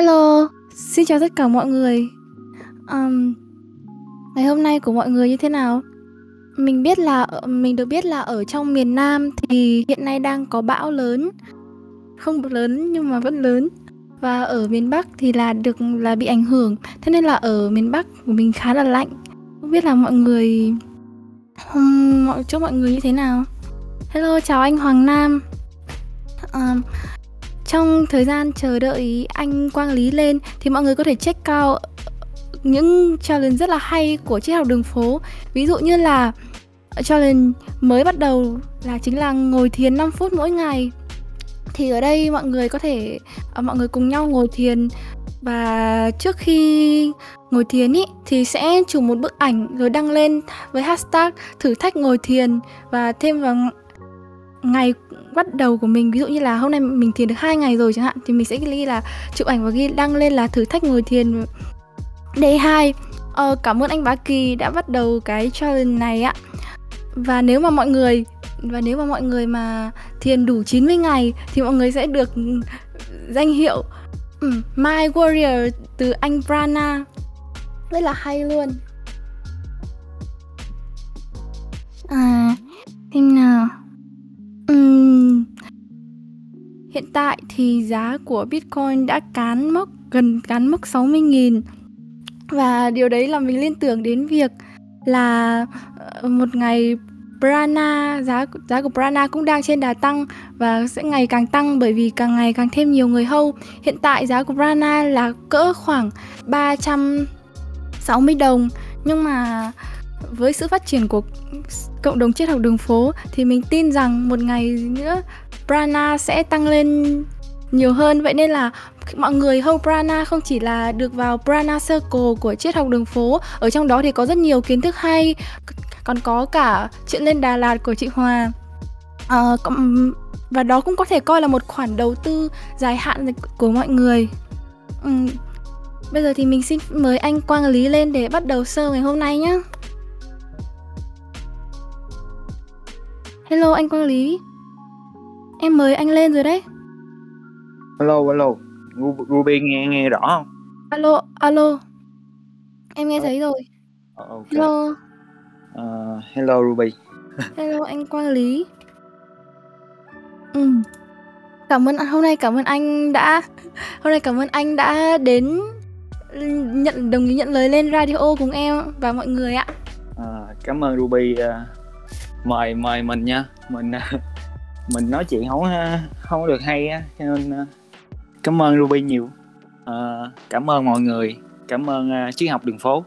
Hello, xin chào tất cả mọi người. Um, ngày hôm nay của mọi người như thế nào? Mình biết là mình được biết là ở trong miền Nam thì hiện nay đang có bão lớn. Không lớn nhưng mà vẫn lớn. Và ở miền Bắc thì là được là bị ảnh hưởng. Thế nên là ở miền Bắc của mình khá là lạnh. Không biết là mọi người um, mọi chỗ mọi người như thế nào? Hello, chào anh Hoàng Nam. Um, trong thời gian chờ đợi anh Quang Lý lên thì mọi người có thể check out những challenge rất là hay của triết học đường phố. Ví dụ như là challenge mới bắt đầu là chính là ngồi thiền 5 phút mỗi ngày. Thì ở đây mọi người có thể à, mọi người cùng nhau ngồi thiền và trước khi ngồi thiền ý, thì sẽ chụp một bức ảnh rồi đăng lên với hashtag thử thách ngồi thiền và thêm vào ngày bắt đầu của mình ví dụ như là hôm nay mình thiền được hai ngày rồi chẳng hạn thì mình sẽ ghi là chụp ảnh và ghi đăng lên là thử thách ngồi thiền. Day 2 ờ, cảm ơn anh Bá Kỳ đã bắt đầu cái challenge này ạ. Và nếu mà mọi người và nếu mà mọi người mà thiền đủ 90 ngày thì mọi người sẽ được danh hiệu My Warrior từ anh prana. Rất là hay luôn. À xem nào? Ừm. Hiện tại thì giá của Bitcoin đã cán mốc, gần cán mốc 60.000 và điều đấy làm mình liên tưởng đến việc là ờ, một ngày Brana giá giá của Brana cũng đang trên đà tăng và sẽ ngày càng tăng bởi vì càng ngày càng thêm nhiều người hâu. Hiện tại giá của Brana là cỡ khoảng 360 đồng nhưng mà với sự phát triển của cộng đồng triết học đường phố thì mình tin rằng một ngày nữa Prana sẽ tăng lên nhiều hơn. Vậy nên là mọi người hâu Prana không chỉ là được vào Prana Circle của triết học đường phố ở trong đó thì có rất nhiều kiến thức hay. Còn có cả chuyện lên Đà Lạt của chị Hòa. À, và đó cũng có thể coi là một khoản đầu tư dài hạn của mọi người. Ừ. bây giờ thì mình xin mời anh Quang Lý lên để bắt đầu sơ ngày hôm nay nhé Hello anh Quang Lý. Em mời anh lên rồi đấy. Hello, hello. Ruby nghe nghe rõ không? Alo, alo. Em nghe thấy rồi. Ờ, okay. Hello. Uh, Hello Ruby. Hello anh Quang Lý. Ừ. Cảm ơn hôm nay cảm ơn anh đã Hôm nay cảm ơn anh đã đến nhận đồng ý nhận lời lên radio cùng em và mọi người ạ. À, cảm ơn Ruby uh, mời mời mình nha. Mình mình nói chuyện không không được hay á cho nên cảm ơn Ruby nhiều. À, cảm ơn mọi người cảm ơn uh, triết học đường phố.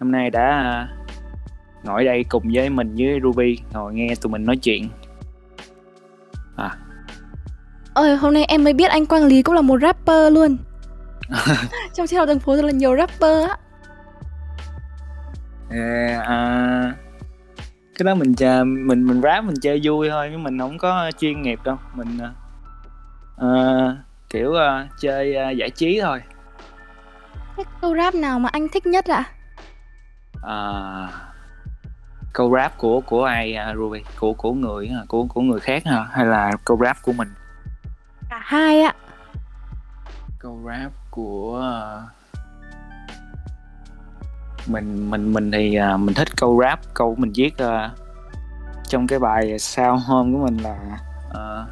Hôm nay đã uh, ngồi đây cùng với mình với Ruby ngồi nghe tụi mình nói chuyện. À. Ơi hôm nay em mới biết anh Quang Lý cũng là một rapper luôn. Trong triết học đường phố rất là nhiều rapper á. À, à, cái đó mình chờ mình mình rap mình chơi vui thôi chứ mình không có chuyên nghiệp đâu. Mình uh, kiểu uh, chơi uh, giải trí thôi. Cái câu rap nào mà anh thích nhất ạ? À, câu rap của của ai uh, Ruby? Của của người của của người khác hả? Hay là câu rap của mình? Cả hai ạ. Câu rap của uh, mình mình mình thì uh, mình thích câu rap câu mình viết uh, trong cái bài sao hôm của mình là uh,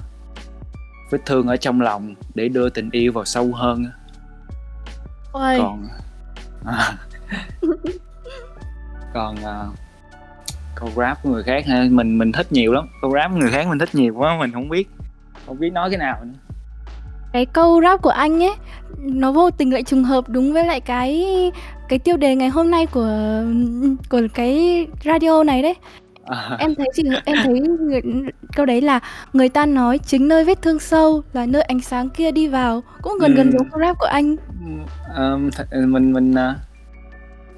vết thương ở trong lòng để đưa tình yêu vào sâu hơn. Ôi. còn à, còn uh, câu rap của người khác ha mình mình thích nhiều lắm. Câu rap của người khác mình thích nhiều quá mình không biết không biết nói cái nào nữa. Cái câu rap của anh ấy nó vô tình lại trùng hợp đúng với lại cái cái tiêu đề ngày hôm nay của của cái radio này đấy à. em thấy chị em thấy người, câu đấy là người ta nói chính nơi vết thương sâu là nơi ánh sáng kia đi vào cũng gần ừ. gần giống rap của anh à, mình mình à,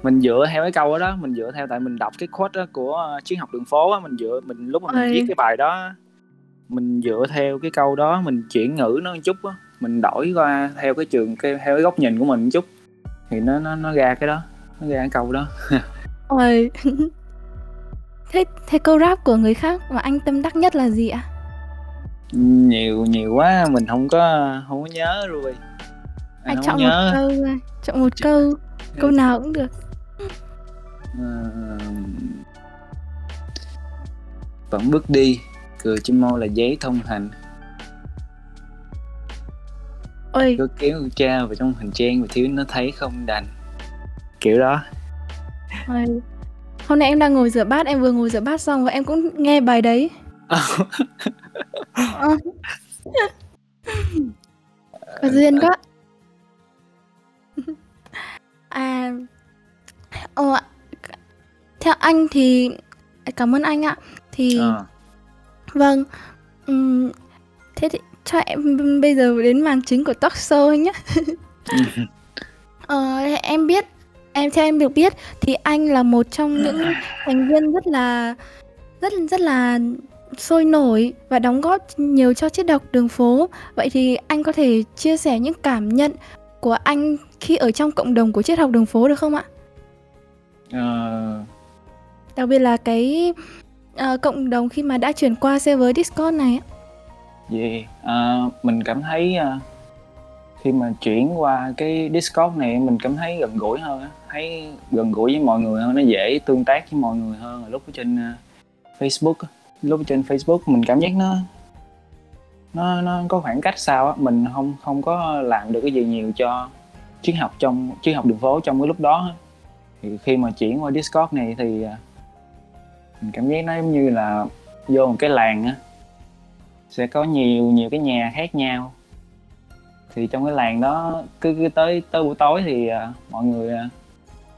mình dựa theo cái câu đó mình dựa theo tại mình đọc cái quote đó của triết học đường phố á mình dựa mình lúc mà mình Ôi. viết cái bài đó mình dựa theo cái câu đó mình chuyển ngữ nó một chút á mình đổi qua theo cái trường theo cái góc nhìn của mình một chút thì nó nó nó ra cái đó nó ra cái câu đó. Ôi. Thế thế câu rap của người khác mà anh tâm đắc nhất là gì ạ? Nhiều nhiều quá mình không có không có nhớ rồi. Anh không chọn một nhớ. câu thôi, chọn một câu, câu nào cũng được. Ờ, vẫn bước đi cười trên môi là giấy thông hành Ôi, cứ kéo cha vào trong hành trang và thiếu nó thấy không đành kiểu đó ôi. Hôm nay em đang ngồi rửa bát, em vừa ngồi rửa bát xong và em cũng nghe bài đấy. Ờ. Có duyên quá. À, ờ, theo anh thì cảm ơn anh ạ. Thì Ờ, vâng, ừm, thế thì cho em bây giờ đến màn chính của talk show anh nhé. Ờ, em biết, em theo em được biết thì anh là một trong những thành viên rất là rất rất là sôi nổi và đóng góp nhiều cho triết học đường phố. Vậy thì anh có thể chia sẻ những cảm nhận của anh khi ở trong cộng đồng của triết học đường phố được không ạ? ờ, Đặc biệt là cái ờ, cộng đồng khi mà đã chuyển qua server Discord này ạ yeah. à, mình cảm thấy à, khi mà chuyển qua cái Discord này mình cảm thấy gần gũi hơn á thấy gần gũi với mọi người hơn nó dễ tương tác với mọi người hơn là lúc ở trên uh, Facebook lúc ở trên Facebook mình cảm giác nó nó nó có khoảng cách sao á mình không không có làm được cái gì nhiều cho triết học trong triết học đường phố trong cái lúc đó á. thì khi mà chuyển qua Discord này thì à, mình cảm giác nó giống như là vô một cái làng á sẽ có nhiều nhiều cái nhà khác nhau thì trong cái làng đó cứ, cứ tới tới buổi tối thì à, mọi người à,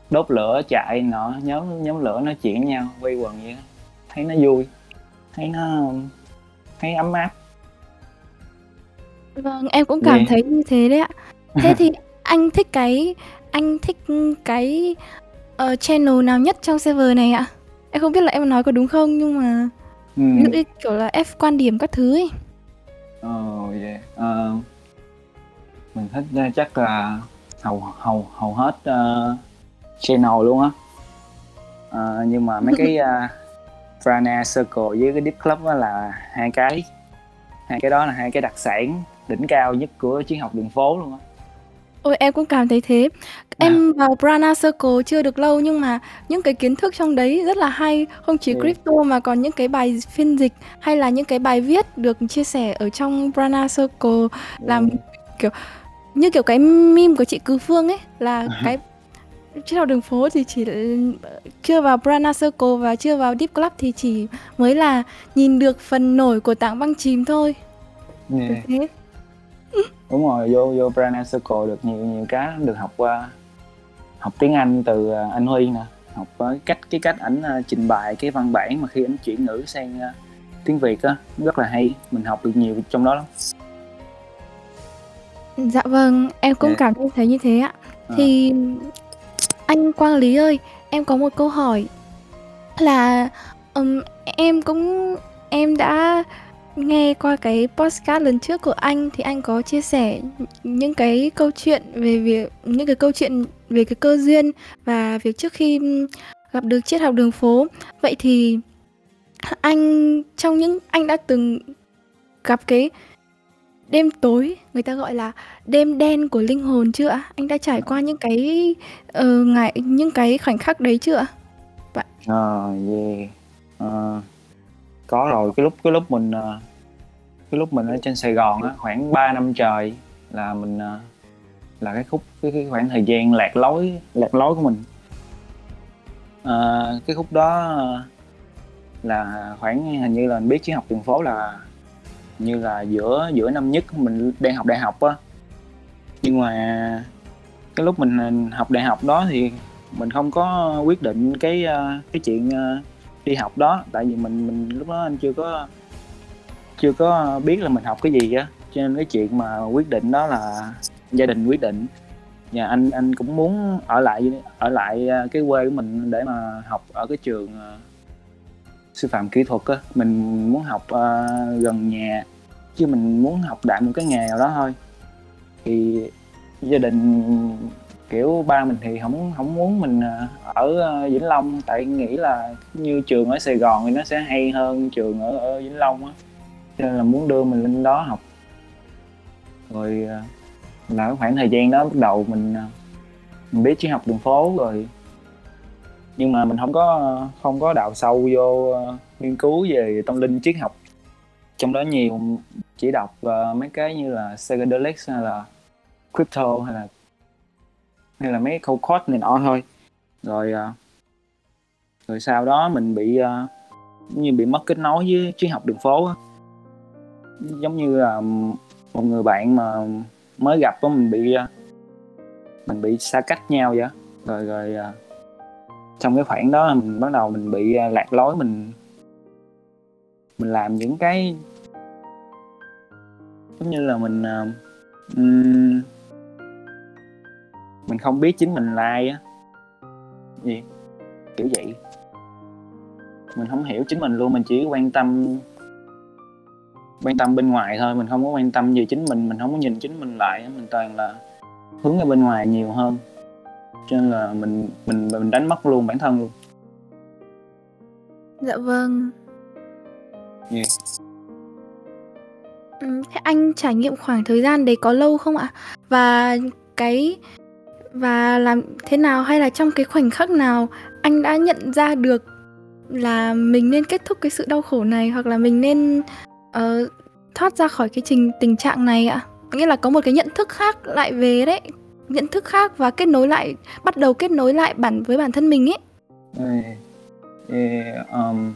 đốt lửa chạy nọ nhóm nhóm lửa nói chuyện với nhau quây quần vậy đó. thấy nó vui thấy nó thấy ấm áp Vâng, em cũng cảm Yeah. thấy như thế đấy ạ. Thế thì anh thích cái anh thích cái ờ, channel nào nhất trong server này ạ? Em không biết là em nói có đúng không nhưng mà. Ví dụ như kiểu là F quan điểm các thứ ấy. oh, yeah. Ờ, mình thích uh, chắc là hầu hầu hầu hết uh, channel luôn á Ờ, nhưng mà mấy cái uh, Frana Circle với cái Deep Club đó là hai cái hai cái đó là hai cái đặc sản đỉnh cao nhất của chiến học đường phố luôn á Ôi em cũng cảm thấy thế. Em vào Prana Circle chưa được lâu nhưng mà những cái kiến thức trong đấy rất là hay, không chỉ Ừ. crypto mà còn những cái bài phiên dịch hay là những cái bài viết được chia sẻ ở trong Prana Circle làm kiểu như kiểu cái meme của chị Cứ Phương ấy là cái trên học đường phố thì chỉ chưa vào Prana Circle và chưa vào Deep Club thì chỉ mới là nhìn được phần nổi của tảng băng chìm thôi. Yeah. Thế. Đúng rồi vô vô Prana Circle được nhiều nhiều cái được học qua học tiếng Anh từ à, anh Huy nè học với cách cái cách ảnh à, trình bày cái văn bản mà khi ảnh chuyển ngữ sang à, tiếng Việt á rất là hay mình học được nhiều trong đó lắm Dạ vâng, em cũng Dạ. cảm thấy như thế ạ. Ờ. Thì anh Quang Lý ơi, em có một câu hỏi là ừm, em cũng em đã nghe qua cái podcast lần trước của anh thì anh có chia sẻ những cái câu chuyện về việc những cái câu chuyện về cái cơ duyên và việc trước khi gặp được triết học đường phố. Vậy thì anh trong những anh đã từng gặp cái đêm tối người ta gọi là đêm đen của linh hồn chưa ạ? Anh đã trải qua những cái ờ, uh, ngày những cái khoảnh khắc đấy chưa ạ? Ờ, yeah. Uh, có rồi cái lúc cái lúc mình ờ, cái lúc mình ở trên Sài Gòn á khoảng 3 năm trời là mình ờ, là cái khúc cái, cái khoảng thời gian lạc lối lạc lối của mình. À, cái khúc đó là khoảng hình như là mình biết triết học đường phố là như là giữa giữa năm nhất mình đang học đại học á. Nhưng mà cái lúc mình học đại học đó thì mình không có quyết định cái cái chuyện đi học đó tại vì mình mình lúc đó anh chưa có chưa có biết là mình học cái gì á. Cho nên cái chuyện mà quyết định đó là gia đình quyết định. Nhà anh anh cũng muốn ở lại ở lại à, cái quê của mình để mà học ở cái trường à, sư phạm kỹ thuật á. Mình muốn học uh, gần nhà chứ mình muốn học đại một cái nghề nào đó thôi. Thì gia đình kiểu ba mình thì không không muốn mình ờ, ở ờ, Vĩnh Long. Tại nghĩ là như trường ở Sài Gòn thì nó sẽ hay hơn trường ở, ở Vĩnh Long á. Cho nên là muốn đưa mình lên đó học. Rồi ờ, là khoảng thời gian đó bắt đầu mình mình biết triết học đường phố rồi. Nhưng mà mình không có không có đào sâu vô nghiên cứu về tâm linh triết học. Trong đó nhiều chỉ đọc uh, mấy cái như là psychedelics hay là crypto hay là hay là mấy câu code này nọ thôi. Rồi à, rồi sau đó mình bị à, như bị mất kết nối với triết học đường phố á. Giống như là một người bạn mà mới gặp đó, mình bị à, mình bị xa cách nhau vậy rồi rồi trong cái khoảng đó mình bắt đầu mình bị lạc lối mình mình làm những cái giống như là mình uh, um, mình không biết chính mình là ai á. Gì? Kiểu vậy. Mình không hiểu chính mình luôn mình chỉ quan tâm quan tâm bên ngoài thôi mình không có quan tâm gì chính mình mình không có nhìn chính mình lại mình toàn là hướng ở bên ngoài nhiều hơn. Cho nên là mình mình mình đánh mất luôn bản thân luôn. Dạ vâng. Yeah. ừ, thế anh trải nghiệm khoảng thời gian đấy có lâu không ạ? Và cái và làm thế nào hay là trong cái khoảnh khắc nào anh đã nhận ra được là mình nên kết thúc cái sự đau khổ này hoặc là mình nên uh, thoát ra khỏi cái trình tình trạng này ạ nghĩa là có một cái nhận thức khác lại về đấy nhận thức khác và kết nối lại bắt đầu kết nối lại bản với bản thân mình ấy yeah. Yeah, um,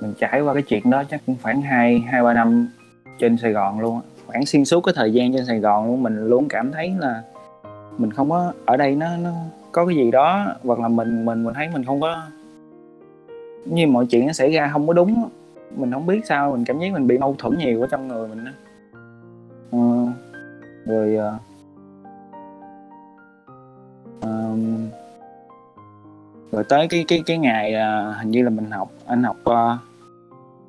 mình trải qua cái chuyện đó chắc cũng khoảng hai hai ba năm trên Sài Gòn luôn khoảng xuyên suốt cái thời gian trên Sài Gòn luôn mình luôn cảm thấy là mình không có ở đây nó nó có cái gì đó hoặc là mình mình mình thấy mình không có như mọi chuyện nó xảy ra không có đúng mình không biết sao mình cảm giác mình bị mâu thuẫn nhiều ở trong người mình ờ, rồi uh, um, rồi tới cái cái cái ngày uh, hình như là mình học anh học uh,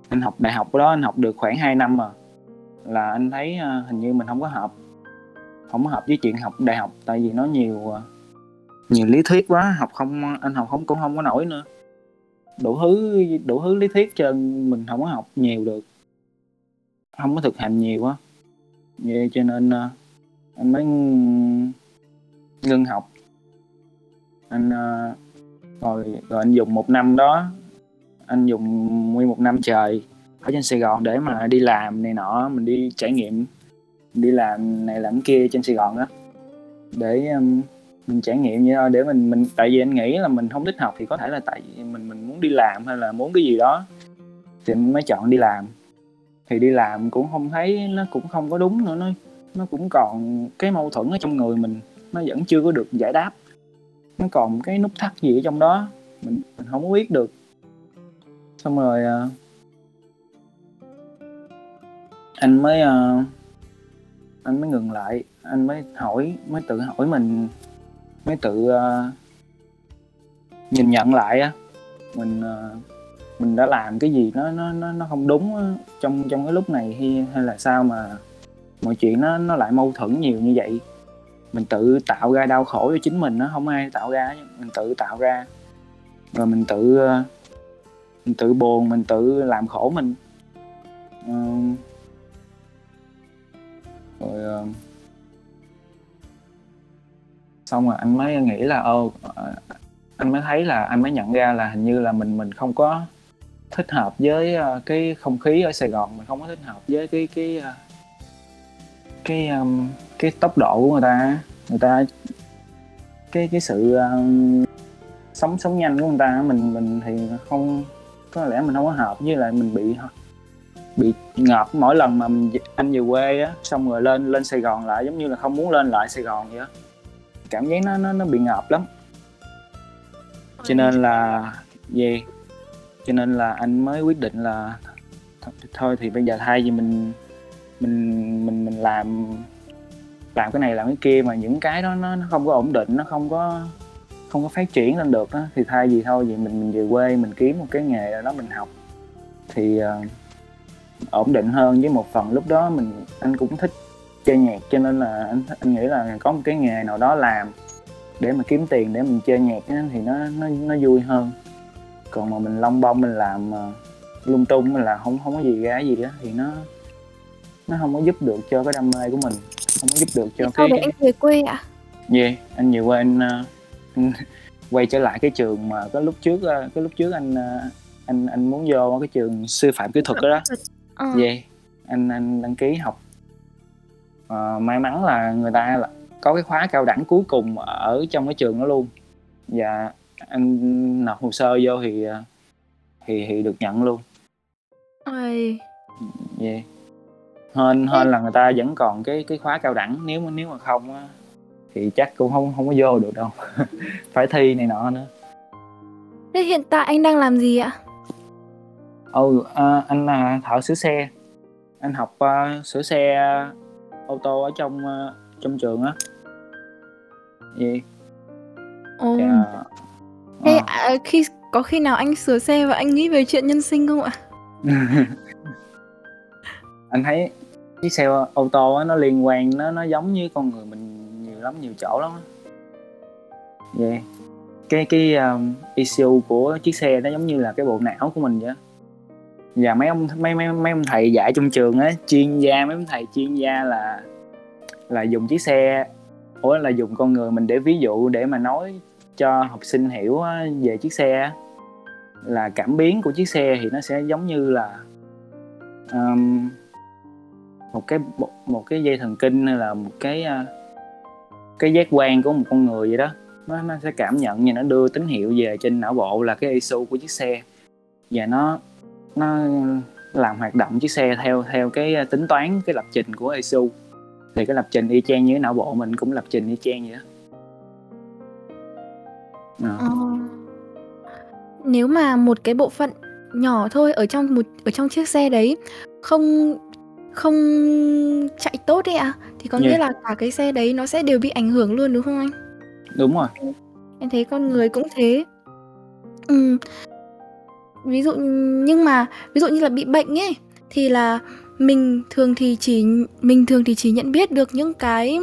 anh học đại học đó anh học được khoảng 2 năm mà là anh thấy uh, hình như mình không có hợp không có hợp với chuyện học đại học, tại vì nó nhiều ờ, nhiều lý thuyết quá, học không, anh học không, cũng không có nổi nữa. Đủ thứ đủ thứ lý thuyết cho mình không có học nhiều được. Không có thực hành nhiều quá vậy cho nên ờ, anh mới ngưng học. Anh ờ, rồi rồi anh dùng một năm đó, anh dùng nguyên một năm trời ở trên Sài Gòn để mà đi làm này nọ, mình đi trải nghiệm đi làm này làm kia trên Sài Gòn đó để um, mình trải nghiệm như thôi để mình mình tại vì anh nghĩ là mình không thích học thì có thể là tại vì mình mình muốn đi làm hay là muốn cái gì đó. Thì mình mới chọn đi làm. Thì đi làm cũng không thấy nó cũng không có đúng nữa nó nó cũng còn cái mâu thuẫn ở trong người mình nó vẫn chưa có được giải đáp. Nó còn cái nút thắt gì ở trong đó mình mình không có biết được. Xong rồi uh, anh mới uh, anh mới ngừng lại anh mới hỏi mới tự hỏi mình mới tự uh, nhìn nhận lại á. Mình uh, mình đã làm cái gì nó nó nó nó không đúng á, trong trong cái lúc này hay hay là sao mà mọi chuyện nó nó lại mâu thuẫn nhiều như vậy? Mình tự tạo ra đau khổ cho chính mình nó không ai tạo ra mình tự tạo ra. Rồi mình tự uh, mình tự buồn mình tự làm khổ mình. Uh, rồi uh, xong rồi anh mới nghĩ là ô ờ, anh mới thấy là anh mới nhận ra là hình như là mình mình không có thích hợp với uh, cái không khí ở Sài Gòn mình không có thích hợp với cái cái uh, cái um, cái tốc độ của người ta người ta cái cái sự uh, sống sống nhanh của người ta mình mình thì không có lẽ mình không có hợp với lại mình bị bị ngợp mỗi lần mà anh về quê á xong rồi lên lên Sài Gòn lại giống như là không muốn lên lại Sài Gòn vậy á. Cảm giác nó nó nó bị ngợp lắm. Cho nên là gì cho nên là anh mới quyết định là thôi thì bây giờ thay vì mình mình mình mình làm làm cái này làm cái kia mà những cái đó nó, nó không có ổn định nó không có không có phát triển lên được đó, thì thay vì thôi vậy mình mình về quê mình kiếm một cái nghề đó mình học. Thì uh, ổn định hơn với một phần. Lúc đó mình anh cũng thích chơi nhạc cho nên là anh anh nghĩ là có một cái nghề nào đó làm để mà kiếm tiền để mình chơi nhạc á, thì nó nó nó vui hơn. Còn mà mình long bông mình làm uh, lung tung là không không có gì ra gì đó thì nó nó không có giúp được cho cái đam mê của mình không có giúp được cho Sau cái đấy anh về quê ạ? yeah, anh nhiều qua anh, ờ, anh quay trở lại cái trường mà cái lúc trước ờ, cái lúc trước anh ờ, anh anh muốn vô cái trường sư phạm kỹ thuật đó đó Ờ. yeah. anh anh đăng ký học Ờ, may mắn là người ta là có cái khóa cao đẳng cuối cùng ở trong cái trường đó luôn và anh nộp hồ sơ vô thì ờ, thì thì được nhận luôn Ôi, yeah. hơn hơn là người ta vẫn còn cái cái khóa cao đẳng nếu mà nếu mà không á thì chắc cũng không không có vô được đâu phải thi này nọ nữa Thế hiện tại anh đang làm gì ạ? Ừ à, anh là thợ sửa xe anh học ờ, sửa xe ô tô ở trong ờ, trong trường á. Ồ, Dạ. thế Ờ. à, khi có khi nào anh sửa xe và anh nghĩ về chuyện nhân sinh không ạ? anh thấy chiếc xe ô tô á, nó liên quan nó nó giống như con người mình nhiều lắm nhiều chỗ lắm á. yeah. cái cái um, ECU của chiếc xe nó giống như là cái bộ não của mình vậy và mấy ông mấy mấy mấy ông thầy dạy trong trường á chuyên gia mấy ông thầy chuyên gia là là dùng chiếc xe. Ủa là dùng con người mình để ví dụ để mà nói cho học sinh hiểu về chiếc xe là cảm biến của chiếc xe thì nó sẽ giống như là um, một cái một, cái dây thần kinh hay là một cái uh, cái giác quan của một con người vậy đó. Nó nó sẽ cảm nhận và nó đưa tín hiệu về trên não bộ là cái ECU của chiếc xe. Và nó nó làm hoạt động chiếc xe theo theo cái uh, tính toán cái lập trình của ECU thì cái lập trình y chang như não bộ mình cũng lập trình y chang vậy đó Ờ. Ờ. Nếu mà một cái bộ phận nhỏ thôi ở trong một ở trong chiếc xe đấy không không chạy tốt ấy ạ thì có nghĩa Yeah. là cả cái xe đấy nó sẽ đều bị ảnh hưởng luôn đúng không anh? đúng rồi Em thấy con người cũng thế. Ừm. Ví dụ nhưng mà ví dụ như là bị bệnh ấy thì là mình thường thì chỉ mình thường thì chỉ nhận biết được những cái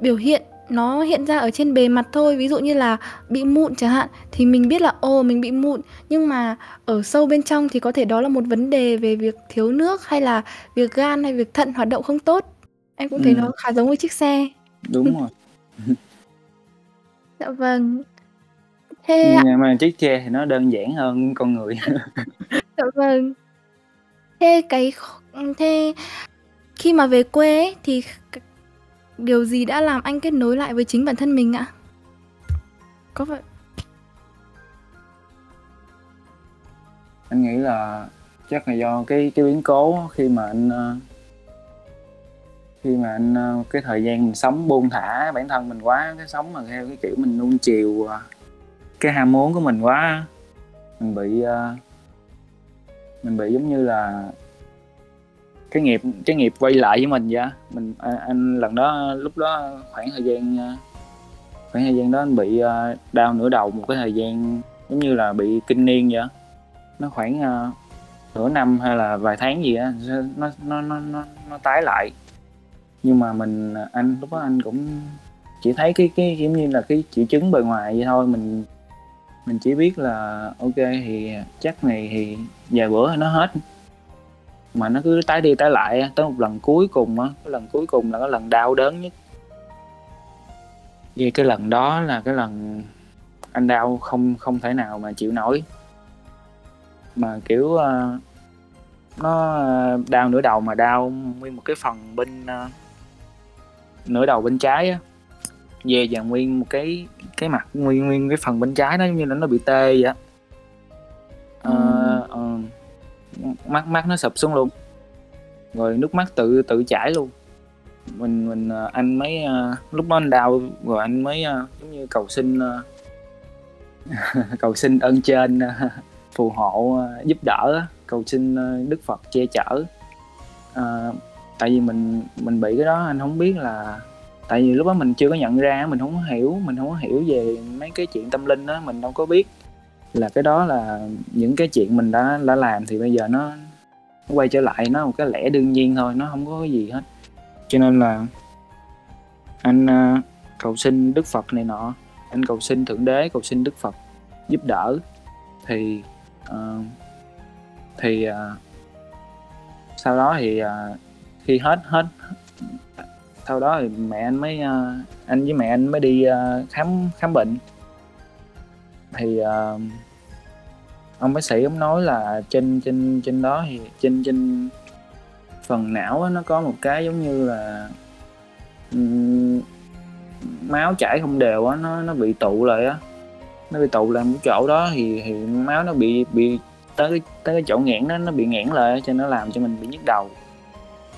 biểu hiện nó hiện ra ở trên bề mặt thôi. Ví dụ như là bị mụn chẳng hạn thì mình biết là ồ mình bị mụn. Nhưng mà ở sâu bên trong thì có thể đó là một vấn đề về việc thiếu nước hay là việc gan hay việc thận hoạt động không tốt. Em cũng thấy Ừ. nó khá giống với chiếc xe. Đúng rồi. Dạ vâng thế ạ nhưng mà chiếc xe thì nó đơn giản hơn con người Dạ vâng. Thế cái thế khi mà về quê ấy, thì điều gì đã làm anh kết nối lại với chính bản thân mình ạ? Có phải anh nghĩ là chắc là do cái cái biến cố khi mà anh ờ, khi mà anh ờ, cái thời gian mình sống buông thả bản thân mình quá cái sống mà theo cái kiểu mình nuông chiều ờ, cái ham muốn của mình quá. Mình bị uh, mình bị giống như là cái nghiệp cái nghiệp quay lại với mình vậy mình à, anh lần đó lúc đó khoảng thời gian ờ, khoảng thời gian đó anh bị ờ, đau nửa đầu một cái thời gian giống như là bị kinh niên vậy nó khoảng uh, nửa năm hay là vài tháng gì á nó nó nó nó nó tái lại. Nhưng mà mình anh lúc đó anh cũng chỉ thấy cái cái giống như là cái triệu chứng bề ngoài vậy thôi. Mình mình chỉ biết là ok thì chắc này thì vài bữa thì nó hết. Mà nó cứ tái đi tái lại tới một lần cuối cùng á. Cái lần cuối cùng là cái lần đau đớn nhất. Vì cái lần đó là cái lần anh đau không không thể nào mà chịu nổi. Mà kiểu uh, nó đau nửa đầu mà đau nguyên một cái phần bên uh, nửa đầu bên trái á về và nguyên một cái cái mặt nguyên nguyên cái phần bên trái nó giống như là nó bị tê vậy á. Ờ, ờ, mắt mắt nó sụp xuống luôn. Rồi nước mắt tự tự chảy luôn. Mình mình ờ, anh mới ờ, lúc đó anh đau rồi anh mới ờ, giống như cầu xin ờ, cầu xin ơn trên ờ, phù hộ ờ, giúp đỡ á, cầu xin ờ, đức phật che chở. Ờ, tại vì mình mình bị cái đó anh không biết là tại vì lúc đó mình chưa có nhận ra mình không có hiểu mình không có hiểu về mấy cái chuyện tâm linh đó mình đâu có biết là cái đó là những cái chuyện mình đã đã làm thì bây giờ nó, nó quay trở lại nó một cái lẽ đương nhiên thôi nó không có cái gì hết. Cho nên là anh à, cầu xin đức phật này nọ anh cầu xin thượng đế cầu xin đức phật giúp đỡ thì uh, thì uh, sau đó thì uh, khi hết hết sau đó thì mẹ anh mới ờ, anh với mẹ anh mới đi ờ, khám khám bệnh. Thì uh, ông bác sĩ ông nói là trên trên trên đó thì trên trên phần não nó có một cái giống như là um, máu chảy không đều á nó nó bị tụ lại á. Nó bị tụ lại một chỗ đó thì thì máu nó bị bị tới cái tới cái chỗ nghẽn đó nó bị nghẽn lại cho nó làm cho mình bị nhức đầu.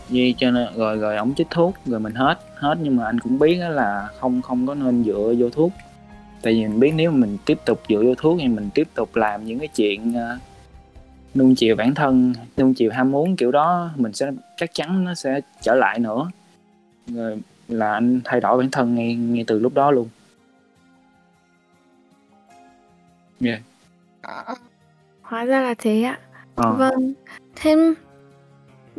Vì cho nên rồi rồi ổng chích thuốc rồi mình hết hết nhưng mà anh cũng biết á là không không có nên dựa vô thuốc tại vì mình biết nếu mà mình tiếp tục dựa vô thuốc thì mình tiếp tục làm những cái chuyện ờ, nuông chiều bản thân nuông chiều ham muốn kiểu đó mình sẽ chắc chắn nó sẽ trở lại nữa rồi là anh thay đổi bản thân ngay ngay từ lúc đó luôn yeah. Hóa ra là thế ạ. ờ. Vâng. Thêm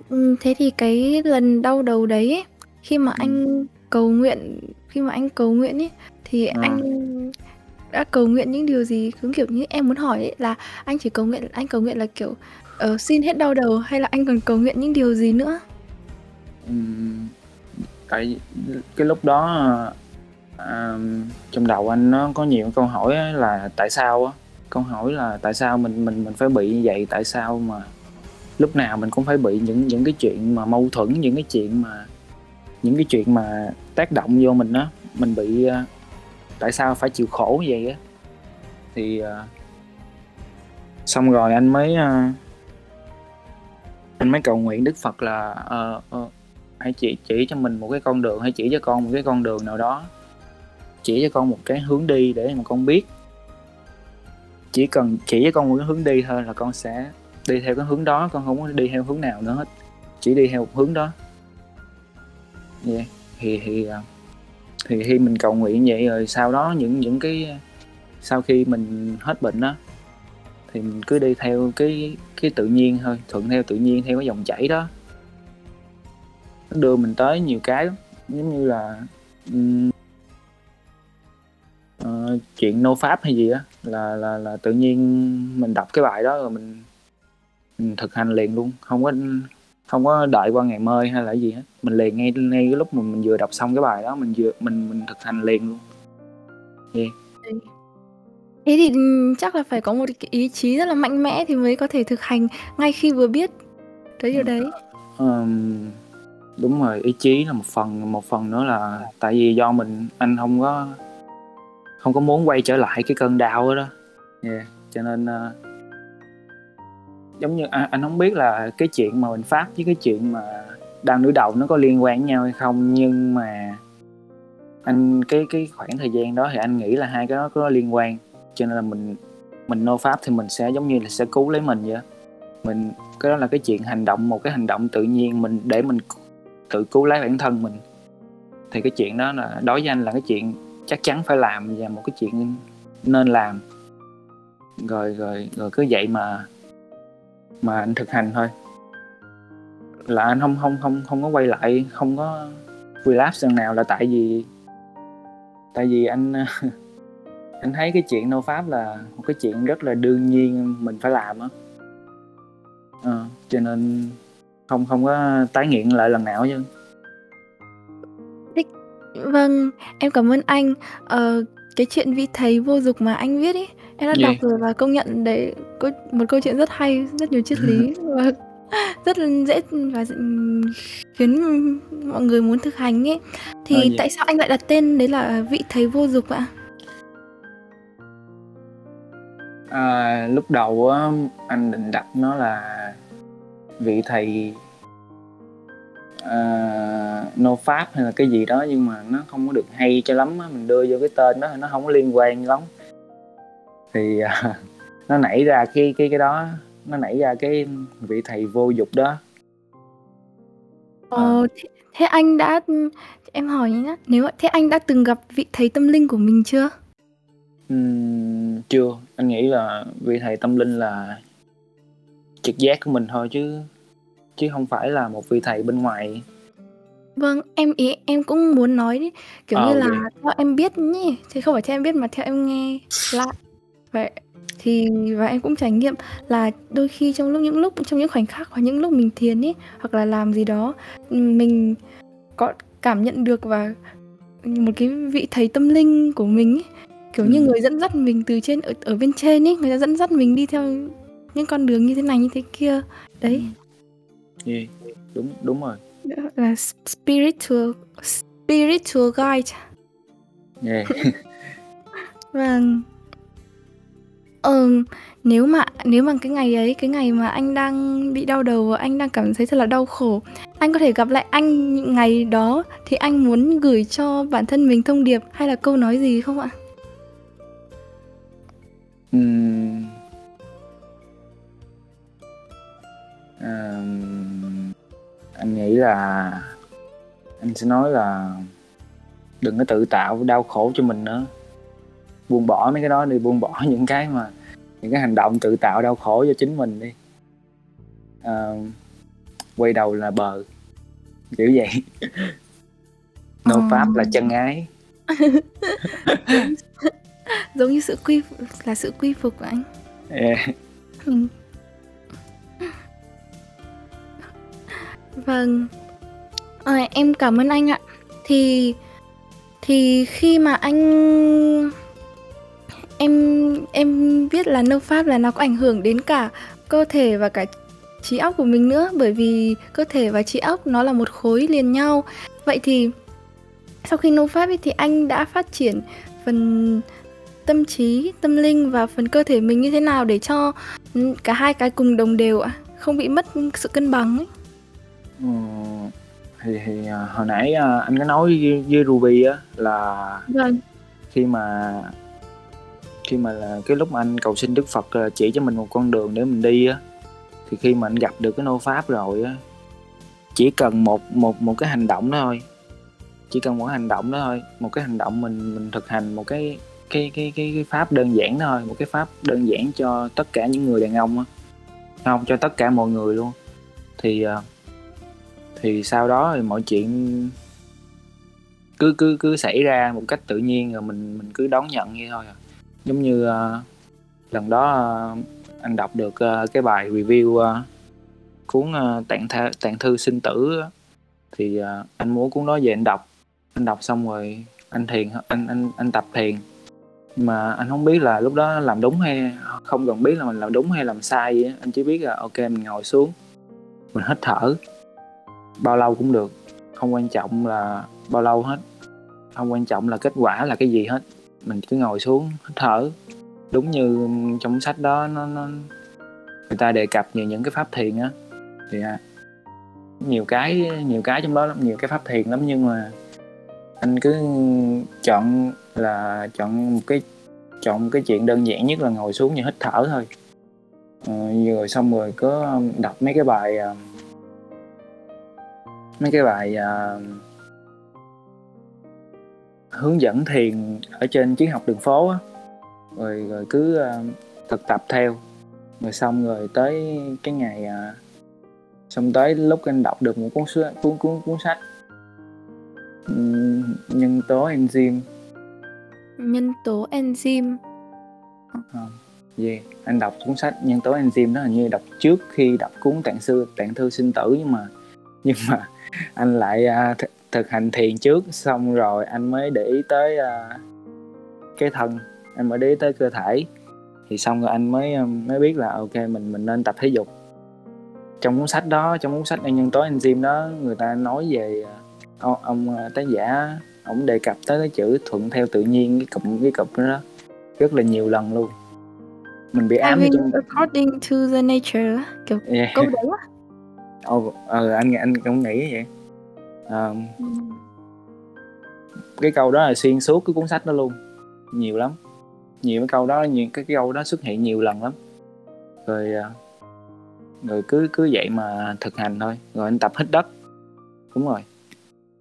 ừm, thế thì cái lần đau đầu đấy ấy, khi mà anh cầu nguyện khi mà anh cầu nguyện ấy thì Ờ. anh đã cầu nguyện những điều gì? Cứ kiểu như em muốn hỏi ấy là anh chỉ cầu nguyện anh cầu nguyện là kiểu ờ, xin hết đau đầu hay là anh còn cầu nguyện những điều gì nữa? Ừm, tại cái lúc đó à, trong đầu anh nó có nhiều câu hỏi á, là tại sao á câu hỏi là tại sao mình mình mình phải bị như vậy tại sao mà lúc nào mình cũng phải bị những những cái chuyện mà mâu thuẫn những cái chuyện mà những cái chuyện mà tác động vô mình á mình bị uh, tại sao phải chịu khổ như vậy á. Thì uh, xong rồi anh mới uh, anh mới cầu nguyện Đức Phật là uh, uh, hãy chỉ chỉ cho mình một cái con đường hãy chỉ cho con một cái con đường nào đó chỉ cho con một cái hướng đi để mà con biết. Chỉ cần chỉ cho con một cái hướng đi thôi là con sẽ đi theo cái hướng đó con không có đi theo hướng nào nữa hết. Chỉ đi theo một hướng đó. Vậy thì thì à, thì khi mình cầu nguyện vậy rồi sau đó những những cái sau khi mình hết bệnh đó thì mình cứ đi theo cái cái tự nhiên thôi thuận theo tự nhiên theo cái dòng chảy đó. Nó đưa mình tới nhiều cái lắm giống như là um, uh, chuyện nô pháp hay gì á là là là tự nhiên mình đọc cái bài đó rồi mình thực hành liền luôn. Không có không có đợi qua ngày mai hay là gì hết. Mình liền ngay ngay cái lúc mà mình vừa đọc xong cái bài đó mình vừa mình mình thực hành liền luôn. Thế thì ừm, chắc là phải có một cái ý chí rất là mạnh mẽ thì mới có thể thực hành ngay khi vừa biết tới điều đấy. Ờm, đúng rồi ý chí là một phần một phần nữa là tại vì do mình anh không có không có muốn quay trở lại cái cơn đau đó đó. Yeah. cho nên ờ, giống như anh, anh không biết là cái chuyện mà mình phát với cái chuyện mà đang nửa đầu nó có liên quan với nhau hay không nhưng mà anh cái cái khoảng thời gian đó thì anh nghĩ là hai cái đó có liên quan. Cho nên là mình mình nô pháp thì mình sẽ giống như là sẽ cứu lấy mình vậy mình cái đó là cái chuyện hành động một cái hành động tự nhiên mình để mình tự cứu lấy bản thân mình. Thì cái chuyện đó là đối với anh là cái chuyện chắc chắn phải làm và một cái chuyện nên làm. Rồi rồi rồi cứ vậy mà mà anh thực hành thôi. Là anh không không không không có quay lại không có relapse lần nào là tại vì tại vì anh anh thấy cái chuyện nô pháp là một cái chuyện rất là đương nhiên mình phải làm á. À, cho nên không không có tái nghiện lại lần nào chứ. Vâng, em cảm ơn anh. Ờ, cái chuyện vị thầy vô dục mà anh viết ấy, em đã đọc rồi và công nhận đấy có một câu chuyện rất hay, rất nhiều triết lý và rất dễ và khiến mọi người muốn thực hành ấy. Thì gì? tại sao anh lại đặt tên đấy là vị thầy vô dục ạ? À, lúc đầu á anh định đặt nó là vị thầy à, nô pháp hay là cái gì đó nhưng mà nó không có được hay cho lắm á mình đưa vô cái tên đó thì nó không có liên quan lắm thì à, nó nảy ra cái cái cái đó nó nảy ra cái vị thầy vô dục đó Ờ, thế, thế anh đã em hỏi nhé, nếu thế anh đã từng gặp vị thầy tâm linh của mình chưa? Ừm, chưa anh nghĩ là vị thầy tâm linh là trực giác của mình thôi chứ chứ không phải là một vị thầy bên ngoài Vâng, em ý em cũng muốn nói đấy, kiểu như Ờ, là vậy. theo em biết nhỉ, thì không phải theo em biết mà theo em nghe lại. Vậy thì và em cũng trải nghiệm là đôi khi trong lúc những lúc trong những khoảnh khắc hoặc những lúc mình thiền ấy hoặc là làm gì đó mình có cảm nhận được và một cái vị thầy tâm linh của mình ấy, kiểu như Ừm. người dẫn dắt mình từ trên ở ở bên trên ấy, người ta dẫn dắt mình đi theo những con đường như thế này, như thế kia. Đấy. Yeah, đúng đúng rồi. Là spiritual spiritual guide. Yeah. Vâng. Ờm, nếu mà nếu mà cái ngày ấy, cái ngày mà anh đang bị đau đầu và anh đang cảm thấy thật là đau khổ, anh có thể gặp lại anh những ngày đó thì anh muốn gửi cho bản thân mình thông điệp hay là câu nói gì không ạ? Ừm. À, anh nghĩ là anh sẽ nói là đừng có tự tạo đau khổ cho mình nữa. Buông bỏ mấy cái đó đi, buông bỏ những cái mà những cái hành động tự tạo đau khổ cho chính mình đi. Ờ, quay đầu là bờ. Kiểu vậy. No Ờ. pháp là chân ái. Giống như sự quy là sự quy phục của anh. Yeah. Ừm. Vâng. Ờ, em cảm ơn anh ạ. Thì thì khi mà anh em em biết là no pháp là nó có ảnh hưởng đến cả cơ thể và cả trí óc của mình nữa, bởi vì cơ thể và trí óc nó là một khối liền nhau. Vậy thì sau khi no pháp ấy thì anh đã phát triển phần tâm trí, tâm linh và phần cơ thể mình như thế nào để cho cả hai cái cùng đồng đều ạ? Không bị mất sự cân bằng ấy. Ờ, thì thì à, hồi nãy à, anh có nói với, với Ruby á là Vâng. khi mà khi mà là cái lúc mà anh cầu xin Đức Phật ờ, chỉ cho mình một con đường để mình đi á thì khi mà anh gặp được cái nô pháp rồi á chỉ cần một một một cái hành động đó thôi. Chỉ cần một hành động đó thôi một cái hành động mình mình thực hành một cái cái cái cái, cái pháp đơn giản đó thôi một cái pháp đơn giản cho tất cả những người đàn ông á. Không cho tất cả mọi người luôn. Thì ờ, thì sau đó thì mọi chuyện cứ cứ cứ xảy ra một cách tự nhiên rồi mình mình cứ đón nhận vậy thôi à giống như uh, lần đó uh, anh đọc được uh, cái bài review uh, cuốn uh, tạng th- tạng thư sinh tử uh, thì uh, anh muốn cuốn đó về anh đọc. Anh đọc xong rồi anh thiền anh anh anh tập thiền. Nhưng mà anh không biết là lúc đó làm đúng hay không cần biết là mình làm đúng hay làm sai gì anh chỉ biết là ok mình ngồi xuống mình hít thở. Bao lâu cũng được. Không quan trọng là bao lâu hết. Không quan trọng là kết quả là cái gì hết mình cứ ngồi xuống hít thở. Đúng như trong sách đó nó, nó người ta đề cập nhiều những cái pháp thiền á. Thì à, nhiều cái nhiều cái trong đó lắm nhiều cái pháp thiền lắm nhưng mà anh cứ chọn là chọn một cái chọn một cái chuyện đơn giản nhất là ngồi xuống và hít thở thôi. Ờ, rồi xong rồi có đọc mấy cái bài à, mấy cái bài uh, hướng dẫn thiền ở trên triết học đường phố á rồi rồi cứ à, thực tập theo rồi xong rồi tới cái ngày à, xong tới lúc anh đọc được một cuốn sách cuốn cuốn cuốn sách nhân tố enzyme Nhân tố enzyme. Yeah. anh đọc cuốn sách nhân tố enzyme đó hình như đọc trước khi đọc cuốn tạng sư tạng thư sinh tử nhưng mà nhưng mà anh lại à, th- thực hành thiền trước xong rồi anh mới để ý tới à, cái thân anh mới để ý tới cơ thể thì xong rồi anh mới um, mới biết là ok mình mình nên tập thể dục trong cuốn sách đó trong cuốn sách nhân tố enzyme đó người ta nói về à, ông, ông à, tác giả ông đề cập tới cái chữ thuận theo tự nhiên cái cụm cái cụm đó, đó rất là nhiều lần luôn mình bị ám trong according to the nature kiểu yeah. câu đấy á. Ồ, ờ, anh anh cũng nghĩ vậy Ờ, cái câu đó là xuyên suốt cái cuốn sách đó luôn. Nhiều lắm. Nhiều cái câu đó nhiều cái, cái câu đó xuất hiện nhiều lần lắm. Rồi người rồi cứ cứ vậy mà thực hành thôi. Rồi anh tập hít đất. Đúng rồi.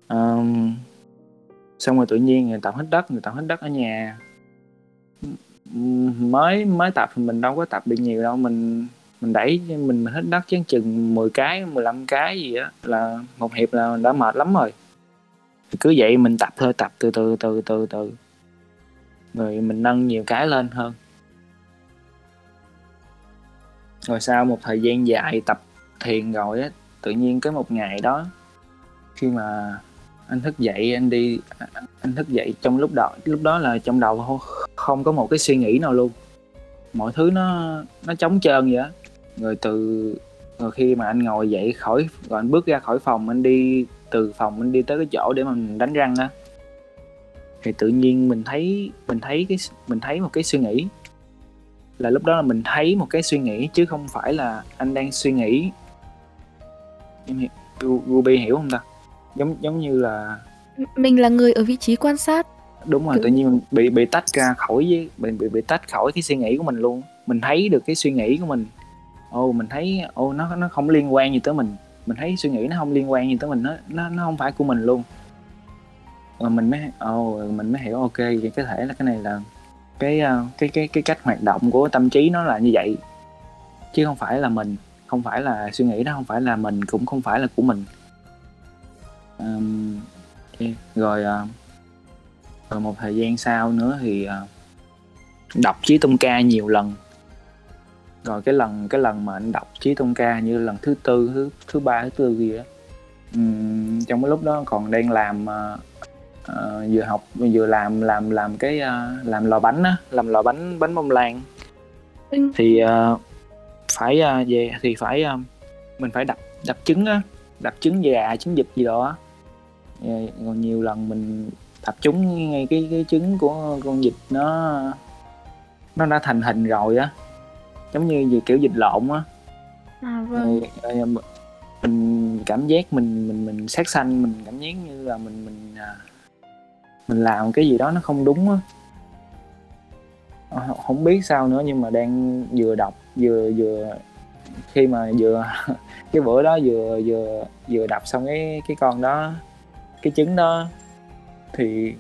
Um, xong rồi tự nhiên người tập hít đất người tập hít đất ở nhà. Mới mới tập thì mình đâu có tập được nhiều đâu. Mình mình đẩy mình mình đất chán chừng 10 cái 15 cái gì đó là một hiệp là đã mệt lắm rồi. Cứ vậy mình tập thôi tập từ từ từ từ từ. Rồi mình nâng nhiều cái lên hơn. Rồi sau một thời gian dài tập thiền rồi á tự nhiên cái một ngày đó khi mà anh thức dậy anh đi anh thức dậy trong lúc đó lúc đó là trong đầu không, không có một cái suy nghĩ nào luôn. Mọi thứ nó nó trống trơn vậy á rồi từ rồi khi mà anh ngồi dậy khỏi rồi anh bước ra khỏi phòng anh đi từ phòng anh đi tới cái chỗ để mà mình đánh răng á thì tự nhiên mình thấy mình thấy cái mình thấy một cái suy nghĩ. Là lúc đó là mình thấy một cái suy nghĩ chứ không phải là anh đang suy nghĩ. Em hiểu Ruby hiểu không ta? Giống giống như là mình là người ở vị trí quan sát. Đúng rồi Kiểu- tự nhiên bị bị tách ra khỏi với bị bị bị tách khỏi cái suy nghĩ của mình luôn. Mình thấy được cái suy nghĩ của mình Ô, mình thấy ô, nó nó không liên quan gì tới mình. Mình thấy suy nghĩ nó không liên quan gì tới mình nó nó nó không phải của mình luôn. Rồi mình mới ồ mình mới hiểu ok vậy có thể là cái này là cái ờ, cái cái cái cách hoạt động của tâm trí nó là như vậy. Chứ không phải là mình không phải là suy nghĩ đó không phải là mình cũng không phải là của mình. Um, okay. rồi uh, rồi một thời gian sau nữa thì uh, đọc Chí Tôn Ca nhiều lần rồi cái lần cái lần mà anh đọc Chí Tôn Ca như lần thứ tư thứ thứ ba thứ tư gì đó Ừm, trong cái lúc đó còn đang làm ờ, ờ, vừa học vừa làm làm làm cái ờ, làm lò bánh á làm lò bánh bánh bông lan Ừ. thì ờ, phải ờ, về thì phải ờ, mình phải đập đập trứng á đập trứng gà trứng vịt gì đó á. Còn nhiều lần mình đập trúng ngay cái cái trứng của con vịt nó nó đã thành hình rồi á giống như gì kiểu vịt lộn á. À vâng. rồi, rồi mình cảm giác mình mình mình sát sanh mình cảm giác như là mình mình à, mình làm cái gì đó nó không đúng á. Ờ, không biết sao nữa nhưng mà đang vừa đọc vừa vừa khi mà vừa cái bữa đó vừa vừa vừa đập xong cái cái con đó cái trứng đó thì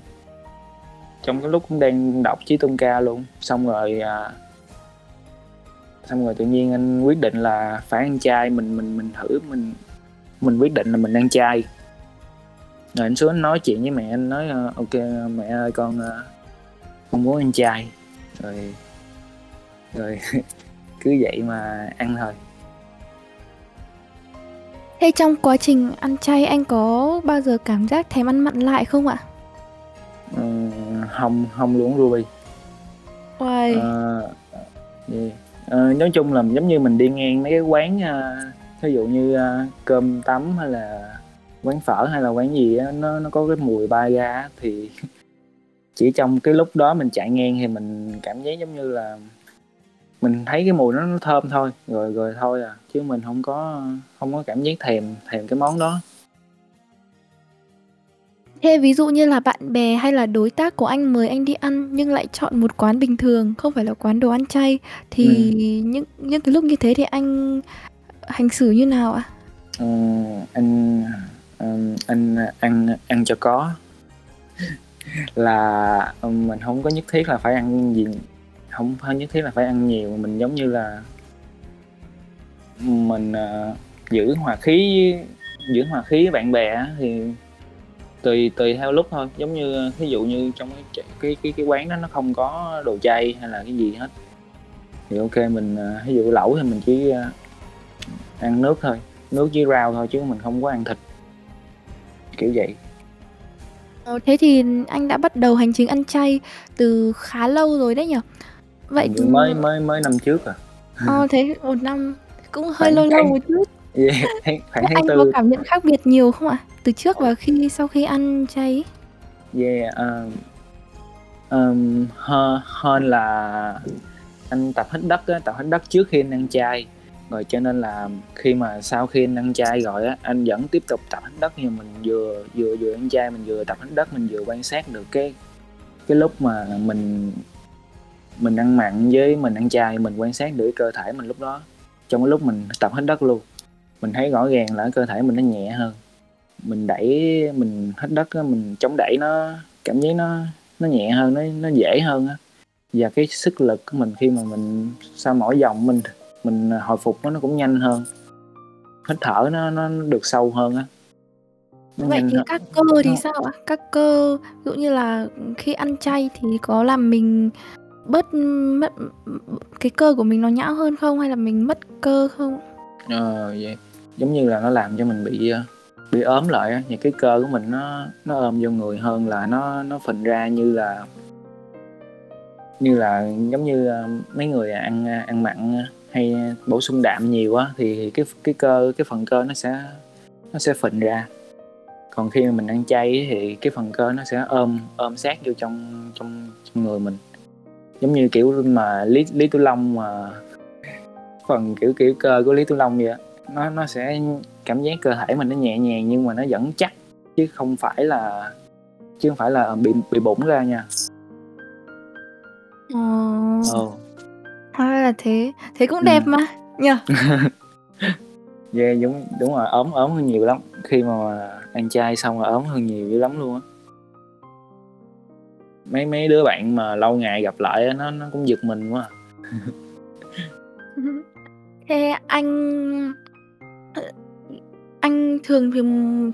trong cái lúc cũng đang đọc chí tôn ca luôn. Xong rồi à, xong rồi tự nhiên anh quyết định là phải ăn chay mình mình mình thử mình mình quyết định là mình ăn chay. Rồi anh xuống anh nói chuyện với mẹ anh nói ờ, ok mẹ ơi con ờ, con muốn ăn chay. Rồi rồi cứ vậy mà ăn thôi. Thế trong quá trình ăn chay anh có bao giờ cảm giác thèm ăn mặn lại không ạ? Ờ, không không luôn Ruby. Uầy, Ờ, yeah. Ờ, nói chung là giống như mình đi ngang mấy cái quán ờ, ví dụ như ờ, cơm tấm hay là quán phở hay là quán gì á nó nó có cái mùi bay ra thì chỉ trong cái lúc đó mình chạy ngang thì mình cảm giác giống như là mình thấy cái mùi nó, nó thơm thôi rồi rồi thôi à chứ mình không có không có cảm giác thèm thèm cái món đó thế ví dụ như là bạn bè hay là đối tác của anh mời anh đi ăn nhưng lại chọn một quán bình thường, không phải là quán đồ ăn chay thì những những cái lúc như thế thì anh hành xử như nào ạ? Ờ, anh ờ, anh ăn ăn cho có là ờ, mình không có nhất thiết là phải ăn gì không phải nhất thiết là phải ăn nhiều mình giống như là mình ờ, giữ hòa khí với- giữ hòa khí với bạn bè á, thì tùy tùy theo lúc thôi giống như ví dụ như trong cái cái cái, cái quán đó nó không có đồ chay hay là cái gì hết thì ok mình ví dụ lẩu thì mình chỉ ờ, ăn nước thôi nước với rau thôi chứ mình không có ăn thịt kiểu vậy Ờ, thế thì anh đã bắt đầu hành trình ăn chay từ khá lâu rồi đấy nhỉ? Vậy mới mới mới năm trước à ờ, thế một năm cũng hơi lâu lâu một chút. Yeah, tháng, khoảng Thế tháng anh có tư cảm nhận khác biệt nhiều không ạ? Từ trước và khi sau khi ăn chay? yeah um, um, hơn, hơn là anh tập hít đất á, tập hít đất trước khi anh ăn chay rồi cho nên là khi mà sau khi anh ăn chay rồi á anh vẫn tiếp tục tập hít đất nhưng mình vừa vừa vừa ăn chay mình vừa tập hít đất mình vừa quan sát được cái cái lúc mà mình mình ăn mặn với mình ăn chay mình quan sát được cái cơ thể mình lúc đó trong cái lúc mình tập hít đất luôn mình thấy rõ ràng là cơ thể mình nó nhẹ hơn mình đẩy mình hít đất á, mình chống đẩy nó cảm giác nó nó nhẹ hơn nó nó dễ hơn á và cái sức lực của mình khi mà mình sau mỗi vòng mình mình hồi phục nó nó cũng nhanh hơn hít thở nó nó được sâu hơn á Vậy thì các cơ thì sao ạ? Các cơ ví dụ như là khi ăn chay thì có làm mình bớt mất cái cơ của mình nó nhão hơn không hay là mình mất cơ không? Ờ, vậy giống như là nó làm cho mình bị ờ, bị ốm lại những cái cơ của mình nó nó ôm vô người hơn là nó nó phình ra như là như là giống như ờ, mấy người ăn ờ, ăn mặn hay bổ sung đạm nhiều á, thì cái cái cơ, cái phần cơ nó sẽ nó sẽ phình ra. Còn khi mà mình ăn chay thì cái phần cơ nó sẽ ôm ôm sát vô trong trong trong người mình. Giống như kiểu mà lý lý tú long mà, phần kiểu kiểu cơ của lý tú long vậy nó nó sẽ cảm giác cơ thể mình nó nhẹ nhàng nhưng mà nó vẫn chắc chứ không phải là chứ không phải là bị bị bụng ra nha Ồ. Ồ. Hóa là thế. Thế cũng đẹp Ừ. mà, nhỉ? Yeah, đúng đúng rồi ốm ốm hơn nhiều lắm khi mà ăn chay xong rồi ốm hơn nhiều dữ lắm luôn á mấy mấy đứa bạn mà lâu ngày gặp lại nó nó cũng giật mình quá Thế anh anh thường thì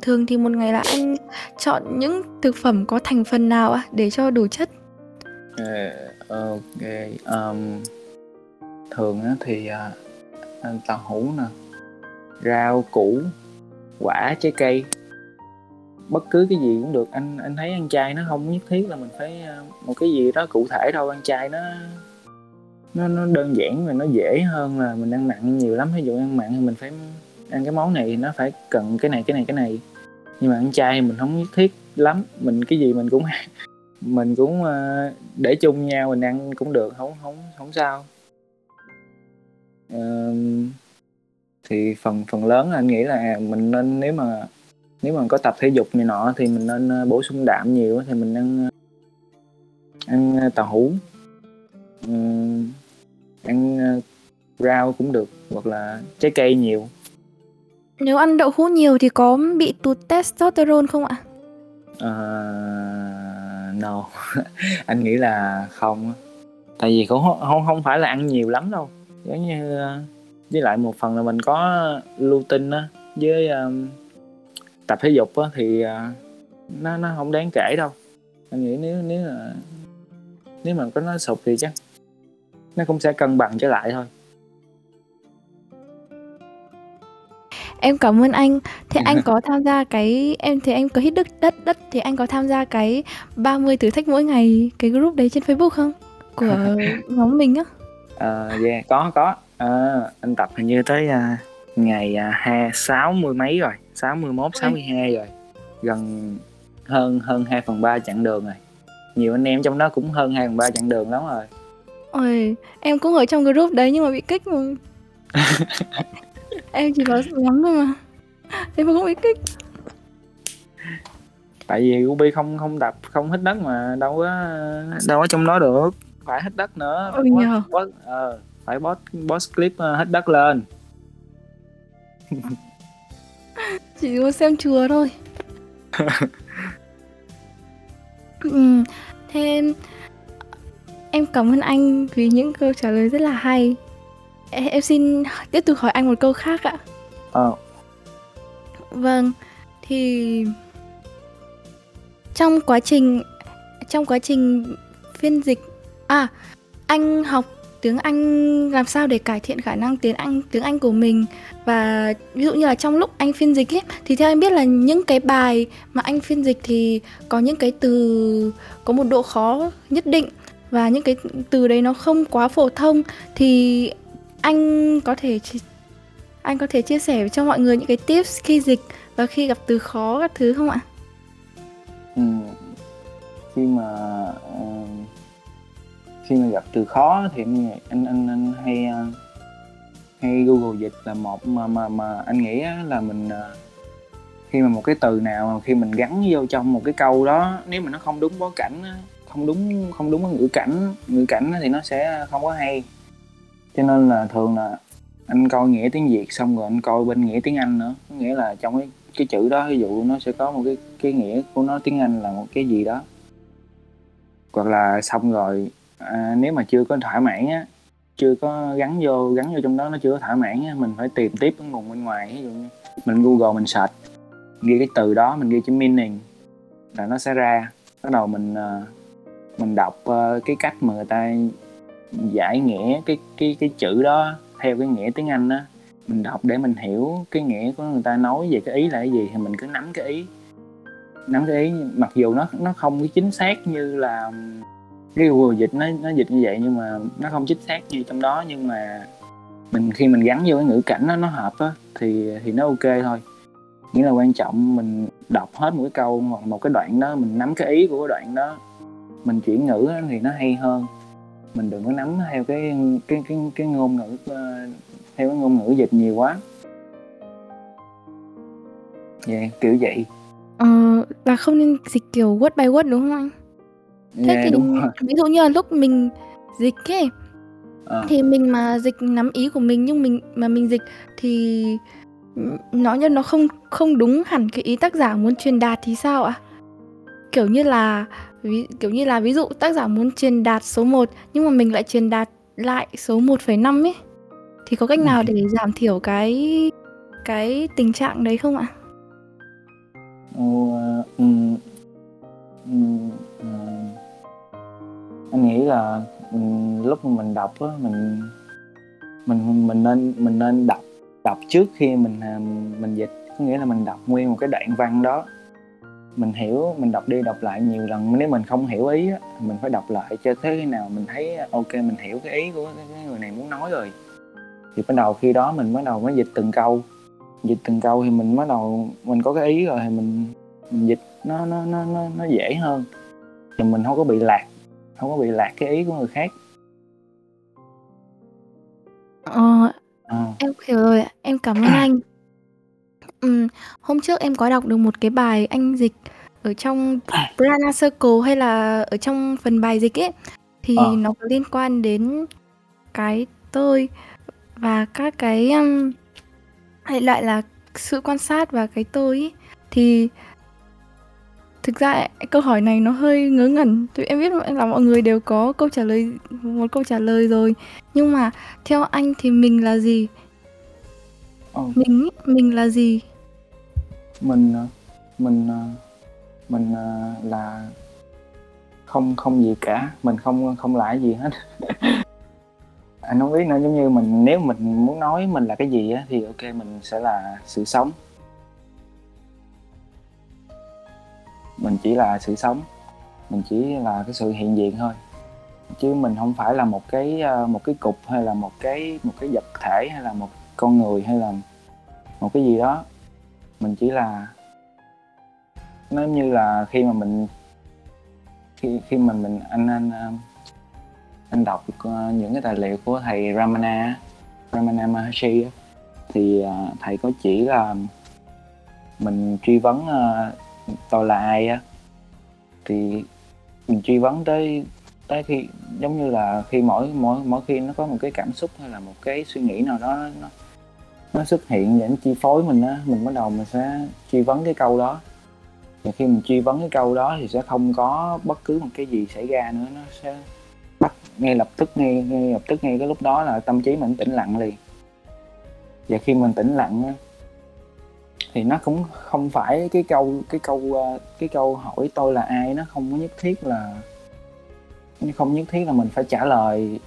thường thì một ngày là anh chọn những thực phẩm có thành phần nào ạ để cho đủ chất? Ờ, ok um, thường á thì à, uh, toàn tàu hũ nè rau củ quả trái cây. Bất cứ cái gì cũng được. Anh anh thấy ăn chay nó không nhất thiết là mình phải à, một cái gì đó cụ thể đâu. Ăn chay nó nó nó đơn giản và nó dễ hơn là mình ăn mặn nhiều lắm. Ví dụ ăn mặn thì mình phải ăn cái món này nó phải cần cái này cái này cái này. Nhưng mà ăn chay mình không nhất thiết lắm, mình cái gì mình cũng mình cũng ờ, để chung nhau mình ăn cũng được, không không không sao. Thì phần phần lớn là anh nghĩ là à, mình nên nếu mà nếu mà có tập thể dục này nọ thì mình nên ờ, bổ sung đạm nhiều thì mình ăn ờ, ăn tàu hũ. Ăn rau cũng được hoặc là trái cây nhiều. Nếu ăn đậu hũ nhiều thì có bị tụt testosterone không ạ? Uh, no. Anh nghĩ là không. Tại vì cũng không, không phải là ăn nhiều lắm đâu. Giống như ờ, với lại một phần là mình có lutein á với ờ, um, tập thể dục á thì uh, nó nó không đáng kể đâu. Anh nghĩ nếu nếu là nếu mà có nó sụp thì chắc nó cũng sẽ cân bằng trở lại thôi. Em cảm ơn anh. Thế anh có tham gia cái em thì anh có hít đất đất đất thì anh có tham gia cái 30 thử thách mỗi ngày cái group đấy trên Facebook không? Của nhóm mình á. Ờ, yeah, có có Ờ, anh tập hình như tới à, ngày hai sáu mươi mấy rồi sáu mươi mốt sáu mươi hai rồi gần hơn hơn 2 phần ba chặng đường rồi nhiều anh em trong đó cũng hơn 2 phần ba chặng đường lắm rồi Ôi, em cũng ở trong group đấy nhưng mà bị kích mà. em chỉ vào nhóm thôi mà. Thế mà cũng bị kích. tại vì Ruby không không tập không hít đất mà đâu có đâu có trong đó được phải hít đất nữa Ừ phải post- nhờ. post- ờ, phải post, post clip ờ, hít đất lên Chỉ có xem chùa thôi. ừ, thế em cảm ơn anh vì những câu trả lời rất là hay. Em, em xin tiếp tục hỏi anh một câu khác ạ. ờ. Vâng, thì trong quá trình trong quá trình phiên dịch à anh học tiếng Anh làm sao để cải thiện khả năng tiếng Anh tiếng Anh của mình? Và ví dụ như là trong lúc anh phiên dịch ấy thì theo em biết là những cái bài mà anh phiên dịch thì có những cái từ có một độ khó nhất định. Và những cái từ đấy nó không quá phổ thông thì anh có thể chi anh có thể chia sẻ cho mọi người những cái tips khi dịch và khi gặp từ khó các thứ không ạ? Ừ. khi mà uh, khi mà gặp từ khó thì anh anh anh, anh hay uh, hay Google dịch là một mà mà mà anh nghĩ là mình uh, khi mà một cái từ nào mà khi mình gắn vô trong một cái câu đó nếu mà nó không đúng bối cảnh không đúng không đúng ngữ cảnh ngữ cảnh thì nó sẽ không có hay cho nên là thường là anh coi nghĩa tiếng Việt xong rồi anh coi bên nghĩa tiếng Anh nữa. Có nghĩa là trong cái cái chữ đó ví dụ nó sẽ có một cái cái nghĩa của nó tiếng Anh là một cái gì đó. Hoặc là xong rồi à, nếu mà chưa có thỏa mãn á chưa có gắn vô gắn vô trong đó nó chưa có thỏa mãn á mình phải tìm tiếp cái nguồn bên ngoài. Ví dụ như mình Google mình search ghi cái từ đó mình ghi chữ meaning là nó sẽ ra. Bắt đầu mình à, mình đọc ờ, cái cách mà người ta giải nghĩa cái cái cái chữ đó, theo cái nghĩa tiếng Anh đó mình đọc để mình hiểu cái nghĩa của người ta nói về cái ý là cái gì thì mình cứ nắm cái ý. Nắm cái ý, mặc dù nó nó không cái chính xác như là cái Google dịch nó nó dịch như vậy nhưng mà nó không chính xác như trong đó, nhưng mà mình, khi mình gắn vô cái ngữ cảnh nó nó hợp á, thì thì nó ok thôi. Nghĩa là quan trọng mình đọc hết một cái câu hoặc một cái đoạn đó, mình nắm cái ý của cái đoạn đó, mình chuyển ngữ thì nó hay hơn mình đừng có nắm theo cái cái cái cái ngôn ngữ ờ, theo cái ngôn ngữ dịch nhiều quá. Dạ yeah, kiểu vậy. Ờ, là không nên dịch kiểu word by word đúng không anh? Thế yeah, thì đúng rồi. ví dụ như là lúc mình dịch ấy Ờ, thì mình mà dịch nắm ý của mình nhưng mình mà mình dịch thì nó như nó không không đúng hẳn cái ý tác giả muốn truyền đạt thì sao ạ? Kiểu như là ví, kiểu như là ví dụ tác giả muốn truyền đạt số 1 nhưng mà mình lại truyền đạt lại số 1,5 ấy. Thì có cách nào để giảm thiểu cái cái tình trạng đấy không ạ? ờ, ừm, ừm, ờ, anh nghĩ là ừm, lúc mà mình đọc á mình mình mình nên mình nên đọc đọc trước khi mình à, mình dịch. Có nghĩa là mình đọc nguyên một cái đoạn văn đó mình hiểu mình đọc đi đọc lại nhiều lần. Nếu mình không hiểu ý á mình phải đọc lại cho thế khi nào mình thấy ok mình hiểu cái ý của cái người này muốn nói rồi. Thì bắt đầu khi đó mình bắt đầu mới dịch từng câu. Dịch từng câu thì mình bắt đầu mình có cái ý rồi thì mình mình dịch nó nó nó nó, nó dễ hơn. Thì mình không có bị lạc không có bị lạc cái ý của người khác. Ờ, Ờ, em hiểu rồi. Em cảm ơn anh. Ừm, hôm trước em có đọc được một cái bài anh dịch ở trong Prana Circle hay là ở trong phần bài dịch ấy. Thì Ờ. nó có liên quan đến cái tôi và các cái um, hay lại là sự quan sát và cái tôi ấy. thì thực ra câu hỏi này nó hơi ngớ ngẩn. Tụi em biết là mọi người đều có câu trả lời một câu trả lời rồi. Nhưng mà theo anh thì mình là gì? Ờ, mình mình là gì mình mình mình ờ, là không không gì cả, mình không không lại gì hết. Anh không biết nữa, giống như mình, nếu mình muốn nói mình là cái gì á, thì ok, mình sẽ là sự sống. Mình chỉ là sự sống, mình chỉ là cái sự hiện diện thôi. Chứ mình không phải là một cái ờ, một cái cục hay là một cái một cái vật thể hay là một con người hay là một cái gì đó mình chỉ là, nó như là khi mà mình, khi khi mà mình, anh anh um, anh đọc ờ, những cái tài liệu của thầy Ramana Ramana Maharshi thì ờ, thầy có chỉ là mình truy vấn ờ, tôi là ai á. Thì mình truy vấn tới tới khi, giống như là khi mỗi mỗi mỗi khi nó có một cái cảm xúc hay là một cái suy nghĩ nào đó, nó nó xuất hiện để nó chi phối mình á mình bắt đầu mình sẽ truy vấn cái câu đó. Và khi mình truy vấn cái câu đó thì sẽ không có bất cứ một cái gì xảy ra nữa nó sẽ bắt ngay lập tức ngay, ngay lập tức ngay cái lúc đó là tâm trí mình tĩnh lặng liền. Và khi mình tĩnh lặng á, thì nó cũng không phải cái câu cái câu ờ, cái câu hỏi tôi là ai nó không có nhất thiết là nó không nhất thiết là mình phải trả lời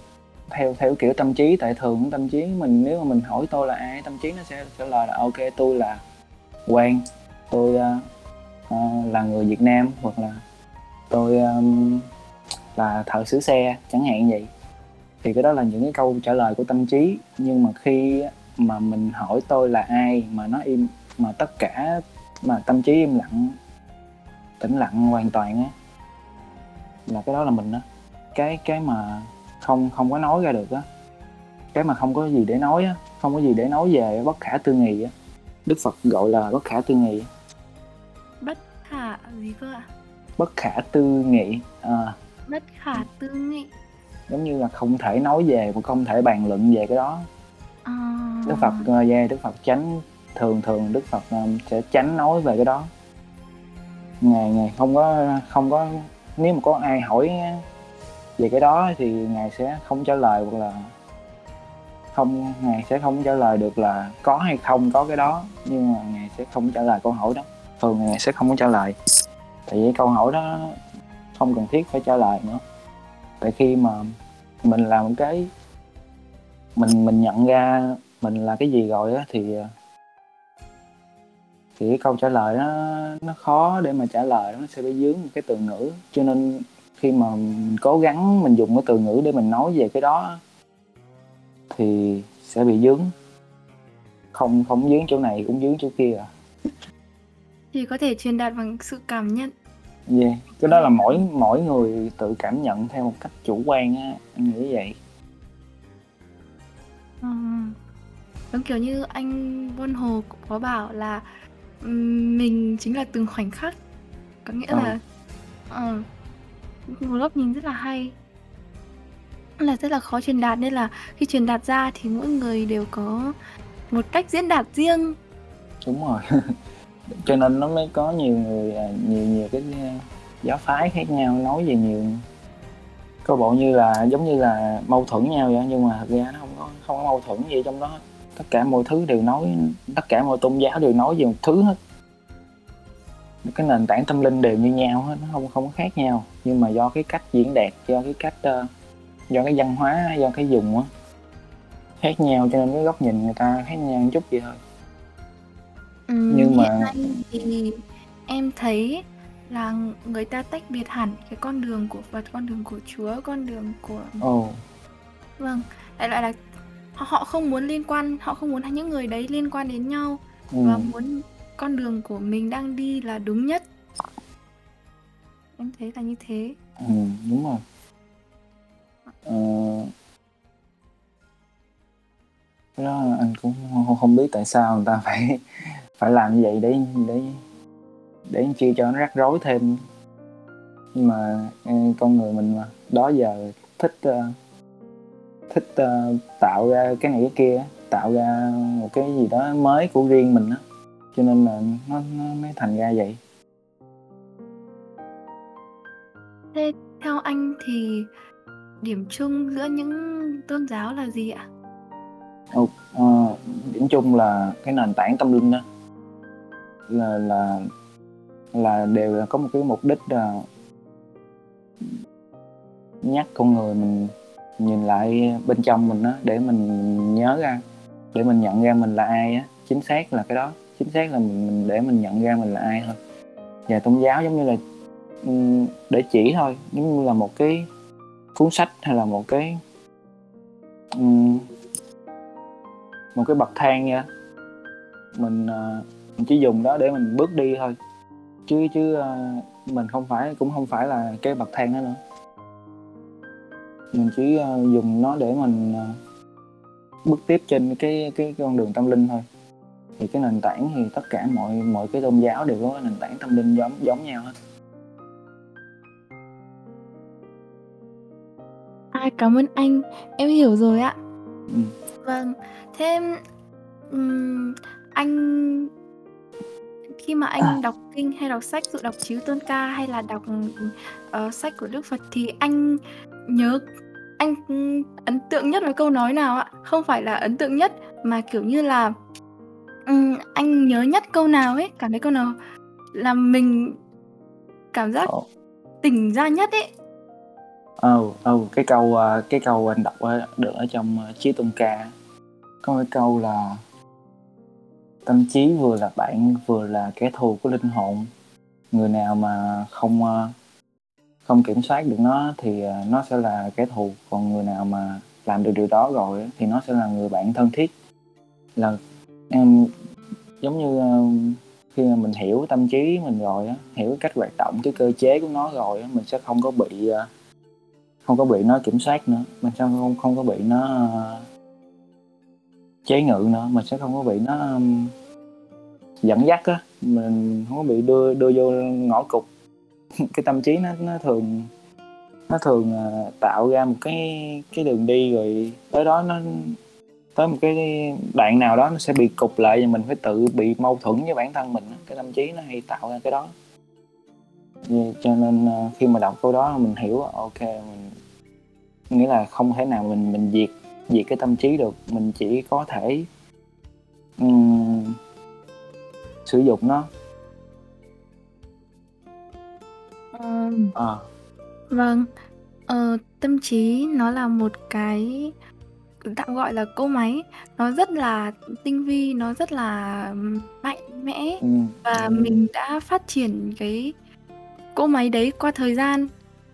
theo theo kiểu tâm trí tại thường tâm trí mình nếu mà mình hỏi tôi là ai tâm trí nó sẽ trả lời là ok tôi là quan, tôi uh, uh, là người Việt Nam hoặc là tôi um, là thợ sửa xe chẳng hạn vậy. Thì cái đó là những cái câu trả lời của tâm trí. Nhưng mà khi mà mình hỏi tôi là ai mà nó im mà tất cả mà tâm trí im lặng tĩnh lặng hoàn toàn á là cái đó là mình đó, cái cái mà không không có nói ra được á. Cái mà không có gì để nói á không có gì để nói về bất khả tư nghị á. Đức phật gọi là bất khả tư nghị. Bất khả gì cơ ạ? Bất khả tư nghị à, bất khả tư nghị. Giống như là không thể nói về và không thể bàn luận về cái đó. À, đức phật uh, yeah, đức phật tránh thường thường đức phật um, sẽ tránh nói về cái đó. Ngài ngài không có không có nếu mà có ai hỏi về cái đó thì ngài sẽ không trả lời hoặc là không, ngài sẽ không trả lời được là có hay không có cái đó, nhưng mà ngài sẽ không trả lời câu hỏi đó. Thường ngài sẽ không có trả lời. Tại vì câu hỏi đó không cần thiết phải trả lời nữa. Tại khi mà mình làm cái, mình mình nhận ra mình là cái gì rồi á, thì thì cái câu trả lời nó nó khó để mà trả lời, nó sẽ bị dướng một cái từ ngữ. Cho nên khi mà mình cố gắng mình dùng cái từ ngữ để mình nói về cái đó thì sẽ bị dướng không không dướng chỗ này cũng dướng chỗ kia à Thì có thể truyền đạt bằng sự cảm nhận. yeah. cái đó là mỗi mỗi người tự cảm nhận theo một cách chủ quan á anh nghĩ vậy Ờ. Giống kiểu như anh Vân Hồ cũng có bảo là mình chính là từng khoảnh khắc. Có nghĩa Ờ. là ờ, một góc nhìn rất là hay. Là, rất là khó truyền đạt nên là khi truyền đạt ra thì mỗi người đều có một cách diễn đạt riêng. đúng rồi cho nên nó mới có nhiều người à, nhiều nhiều cái à, giáo phái khác nhau nói về nhiều có bộ như là, giống như là mâu thuẫn nhau vậy nhưng mà thật ra nó không có không có mâu thuẫn gì trong đó hết. tất cả mọi thứ đều nói, tất cả mọi tôn giáo đều nói về một thứ hết cái nền tảng tâm linh đều như nhau hết nó không không có khác nhau. Nhưng mà do cái cách diễn đạt do cái cách ờ, do cái văn hóa do cái dùng á khác nhau cho nên cái góc nhìn người ta khác nhau một chút vậy thôi. Ừm, Nhưng mà- thì em thấy là người ta tách biệt hẳn cái con đường của Phật, con đường của Chúa, con đường của ồ. Vâng, đại loại là họ họ không muốn liên quan, họ không muốn những người đấy liên quan đến nhau ừ. và muốn con đường của mình đang đi là đúng nhất. Em thấy là như thế. Ừ, đúng rồi. Ờ, cái đó anh cũng không, biết tại sao người ta phải phải làm như vậy để để để chi cho nó rắc rối thêm nhưng mà ừ, con người mình mà đó giờ thích ờ, thích ờ, tạo ra cái này cái kia tạo ra một cái gì đó mới của riêng mình á cho nên là nó nó mới thành ra vậy. Thế theo anh thì điểm chung giữa những tôn giáo là gì ạ? Ờ, điểm chung là cái nền tảng tâm linh đó. Là là là đều là có một cái mục đích là nhắc con người mình nhìn lại bên trong mình đó để mình nhớ ra để mình nhận ra mình là ai á chính xác là cái đó chính xác là mình, mình để mình nhận ra mình là ai thôi. Và tôn giáo giống như là để chỉ thôi giống như là một cái cuốn sách hay là một cái một cái bậc thang nha mình ờ, mình chỉ dùng đó để mình bước đi thôi. Chứ chứ ờ, mình không phải cũng không phải là cái bậc thang đó nữa. Mình chỉ ờ, dùng nó để mình bước tiếp trên cái cái con đường tâm linh thôi thì cái nền tảng thì tất cả mọi mọi cái tôn giáo đều có nền tảng tâm linh giống giống nhau hết À, cảm ơn anh, em hiểu rồi ạ. ừ. Vâng, thế ừm, anh khi mà anh đọc kinh hay đọc sách, dụ đọc Chiếu Tôn Ca hay là đọc ờ, sách của Đức Phật thì anh nhớ anh ấn tượng nhất với câu nói nào ạ? Không phải là ấn tượng nhất mà kiểu như là ừm, anh nhớ nhất câu nào ấy, cảm thấy câu nào làm mình cảm giác Ồ. tỉnh ra nhất ấy. oh, oh, cái câu ờ, cái câu anh đọc ở, được ở trong ờ, Chí Tôn Ca. Có cái câu là tâm trí vừa là bạn vừa là kẻ thù của linh hồn. Người nào mà không ờ, không kiểm soát được nó thì ờ, nó sẽ là kẻ thù. Còn người nào mà làm được điều đó rồi á, thì nó sẽ là người bạn thân thiết. Là em giống như ờ, khi mà mình hiểu tâm trí mình rồi á, hiểu cái cách hoạt động cái cơ chế của nó rồi á, mình sẽ không có bị ờ, không có bị nó kiểm soát nữa. Mình sẽ không không có bị nó ờ, chế ngự nữa. Mình sẽ không có bị nó dẫn dắt á. Mình không có bị đưa đưa vô ngõ cụt. Cái tâm trí nó nó thường nó thường tạo ra một cái cái đường đi rồi tới đó nó tới một cái đoạn nào đó nó sẽ bị cục lại và mình phải tự bị mâu thuẫn với bản thân mình cái tâm trí nó hay tạo ra cái đó. Cho nên ờ, khi mà đọc câu đó mình hiểu ok mình nghĩa là không thể nào mình mình diệt diệt cái tâm trí được. Mình chỉ có thể ừm, sử dụng nó. Ừm. Ờ, Vâng, ờ, tâm trí nó là một cái tạm gọi là cỗ máy, nó rất là tinh vi, nó rất là mạnh mẽ Ừm, và ừm. mình đã phát triển cái cỗ máy đấy qua thời gian.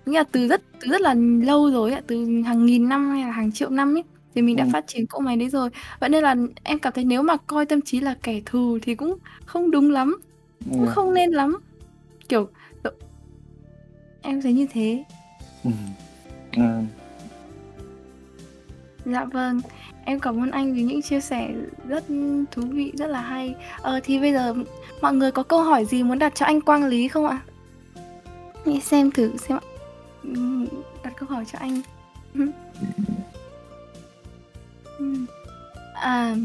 Nghĩa là từ rất từ rất là lâu rồi ạ, từ hàng nghìn năm hay là hàng triệu năm ấy, thì mình đã Ừm. phát triển cỗ máy đấy rồi. Vậy nên là em cảm thấy nếu mà coi tâm trí là kẻ thù thì cũng không đúng lắm, cũng Yeah. không nên lắm. Kiểu, Em thấy như thế. Ừm. Ừm. Dạ vâng, em cảm ơn anh vì những chia sẻ rất thú vị, rất là hay. Ờ, thì bây giờ mọi người có câu hỏi gì muốn đặt cho anh Quang Lý không ạ? Nghĩ xem thử xem ạ. Ừm, đặt câu hỏi cho anh. Ừm. À,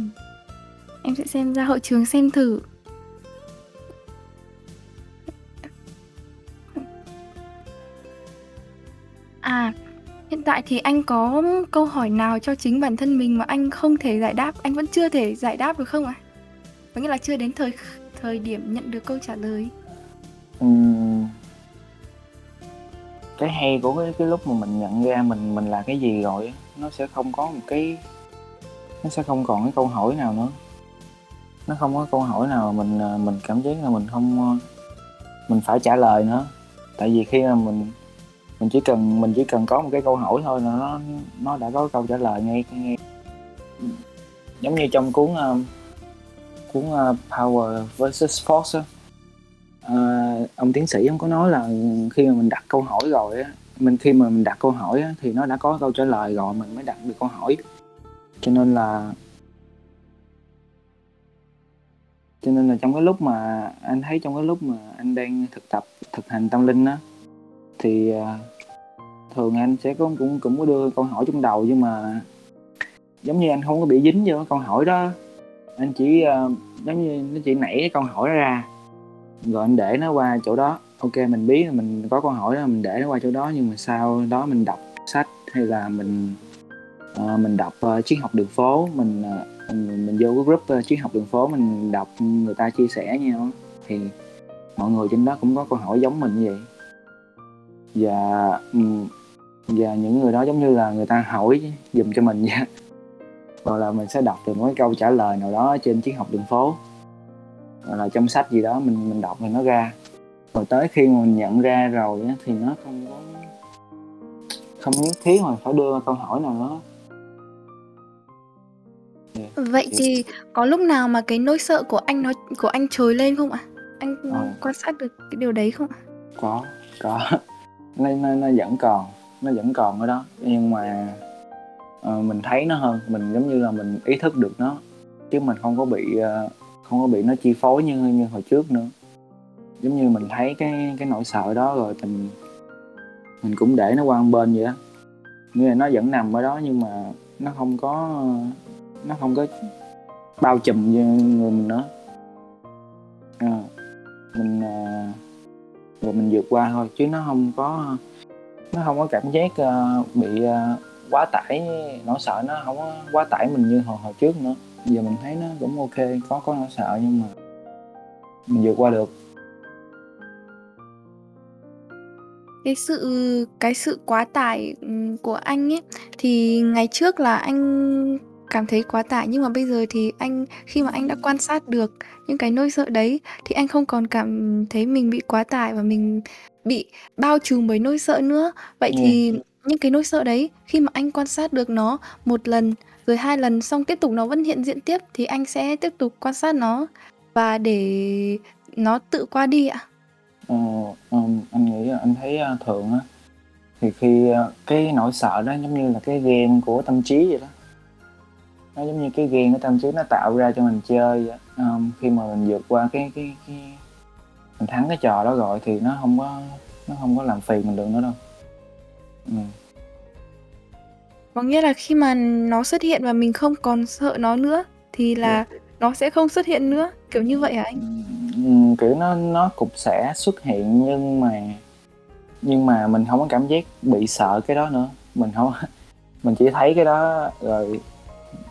em sẽ xem ra hội trường xem thử. À, hiện tại thì anh có câu hỏi nào cho chính bản thân mình mà anh không thể giải đáp, anh vẫn chưa thể giải đáp được không ạ? Có nghĩa là chưa đến thời thời điểm nhận được câu trả lời. Uhm. Cái hay của cái cái lúc mà mình nhận ra mình mình là cái gì rồi nó sẽ không có một cái nó sẽ không còn cái câu hỏi nào nữa. Nó không có câu hỏi nào mà mình, à, mình cảm giác là mình không, à, mình phải trả lời nữa. Tại vì khi mà mình mình chỉ cần mình chỉ cần có một cái câu hỏi thôi là nó nó đã có câu trả lời ngay ngay giống như trong cuốn, uh, cuốn, uh, Power versus Force uh, ông tiến sĩ ông có nói là khi mà mình đặt câu hỏi rồi á, mình khi mà mình đặt câu hỏi á, thì nó đã có câu trả lời rồi mình mới đặt được câu hỏi. Cho nên là cho nên là trong cái lúc mà anh thấy trong cái lúc mà anh đang thực tập, thực hành tâm linh á, thì, à, thường anh sẽ có cũng cũng có đưa câu hỏi trong đầu nhưng mà giống như anh không có bị dính vô câu hỏi đó. Anh chỉ, à, giống như nó chỉ nảy cái câu hỏi đó ra, rồi anh để nó qua chỗ đó. ok mình biết là mình có câu hỏi đó mình để nó qua chỗ đó nhưng mà sau đó mình đọc sách hay là mình, ờ, mình đọc, uh, Triết học đường phố, mình, uh, mình mình vô cái group, uh, Triết học đường phố mình đọc người ta chia sẻ nhau thì mọi người trên đó cũng có câu hỏi giống mình như vậy. Và, ừm, và những người đó giống như là người ta hỏi giùm cho mình vậy. Hoặc là mình sẽ đọc được một cái câu trả lời nào đó trên Triết học đường phố. Hoặc là trong sách gì đó mình mình đọc thì nó ra. Rồi tới khi mà mình nhận ra rồi á thì nó không có không nhất thiết mà phải đưa câu hỏi nào nữa. Yeah, Vậy thì thì có lúc nào mà cái nỗi sợ của anh nó của anh trồi lên không ạ? Anh, Ờ. quan sát được cái điều đấy không ạ? Có, có. Nó nó nó vẫn còn, nó vẫn còn ở đó, nhưng mà, uh, mình thấy nó hơn, mình giống như là mình ý thức được nó, chứ mình không có bị, uh, không có bị nó chi phối như như hồi trước nữa. Giống như mình thấy cái cái nỗi sợ đó rồi mình mình cũng để nó qua một bên vậy đó. Nghĩa là nó vẫn nằm ở đó nhưng mà nó không có, nó không có bao trùm vô người mình nữa. à, mình, uh, rồi mình vượt qua thôi chứ nó không có nó không có cảm giác, ờ, bị, ờ, quá tải, nỗi sợ nó không có quá tải mình như hồi hồi trước nữa. Giờ mình thấy nó cũng ok có có nỗi sợ nhưng mà mình vượt qua được. Cái sự cái sự quá tải, của anh ấy, thì ngày trước là anh cảm thấy quá tải nhưng mà bây giờ thì anh khi mà anh đã quan sát được những cái nỗi sợ đấy thì anh không còn cảm thấy mình bị quá tải và mình bị bao trùm bởi nỗi sợ nữa. Vậy Yeah. thì những cái nỗi sợ đấy khi mà anh quan sát được nó 1 lần, rồi 2 lần xong tiếp tục nó vẫn hiện diện tiếp thì anh sẽ tiếp tục quan sát nó và để nó tự qua đi ạ? Ờ, ừm, anh nghĩ anh thấy, a, thường á, thì khi, a, cái nỗi sợ đó giống như là cái game của tâm trí vậy đó. Nó giống như cái game của tâm trí nó tạo ra cho mình chơi. Ờm, khi mà mình vượt qua cái cái cái mình thắng cái trò đó rồi thì nó hông có nó hông có làm phiền mình được nữa đâu. Ừm. Có nghĩa là khi mà nó xuất hiện và mình không còn sợ nó nữa thì là Yeah. nó sẽ không xuất hiện nữa, kiểu như vậy hả anh? Ừm, kiểu, nó nó cũng sẽ xuất hiện nhưng mà nhưng mà mình hông có cảm giác bị sợ cái đó nữa. Mình hông mình chỉ thấy cái đó rồi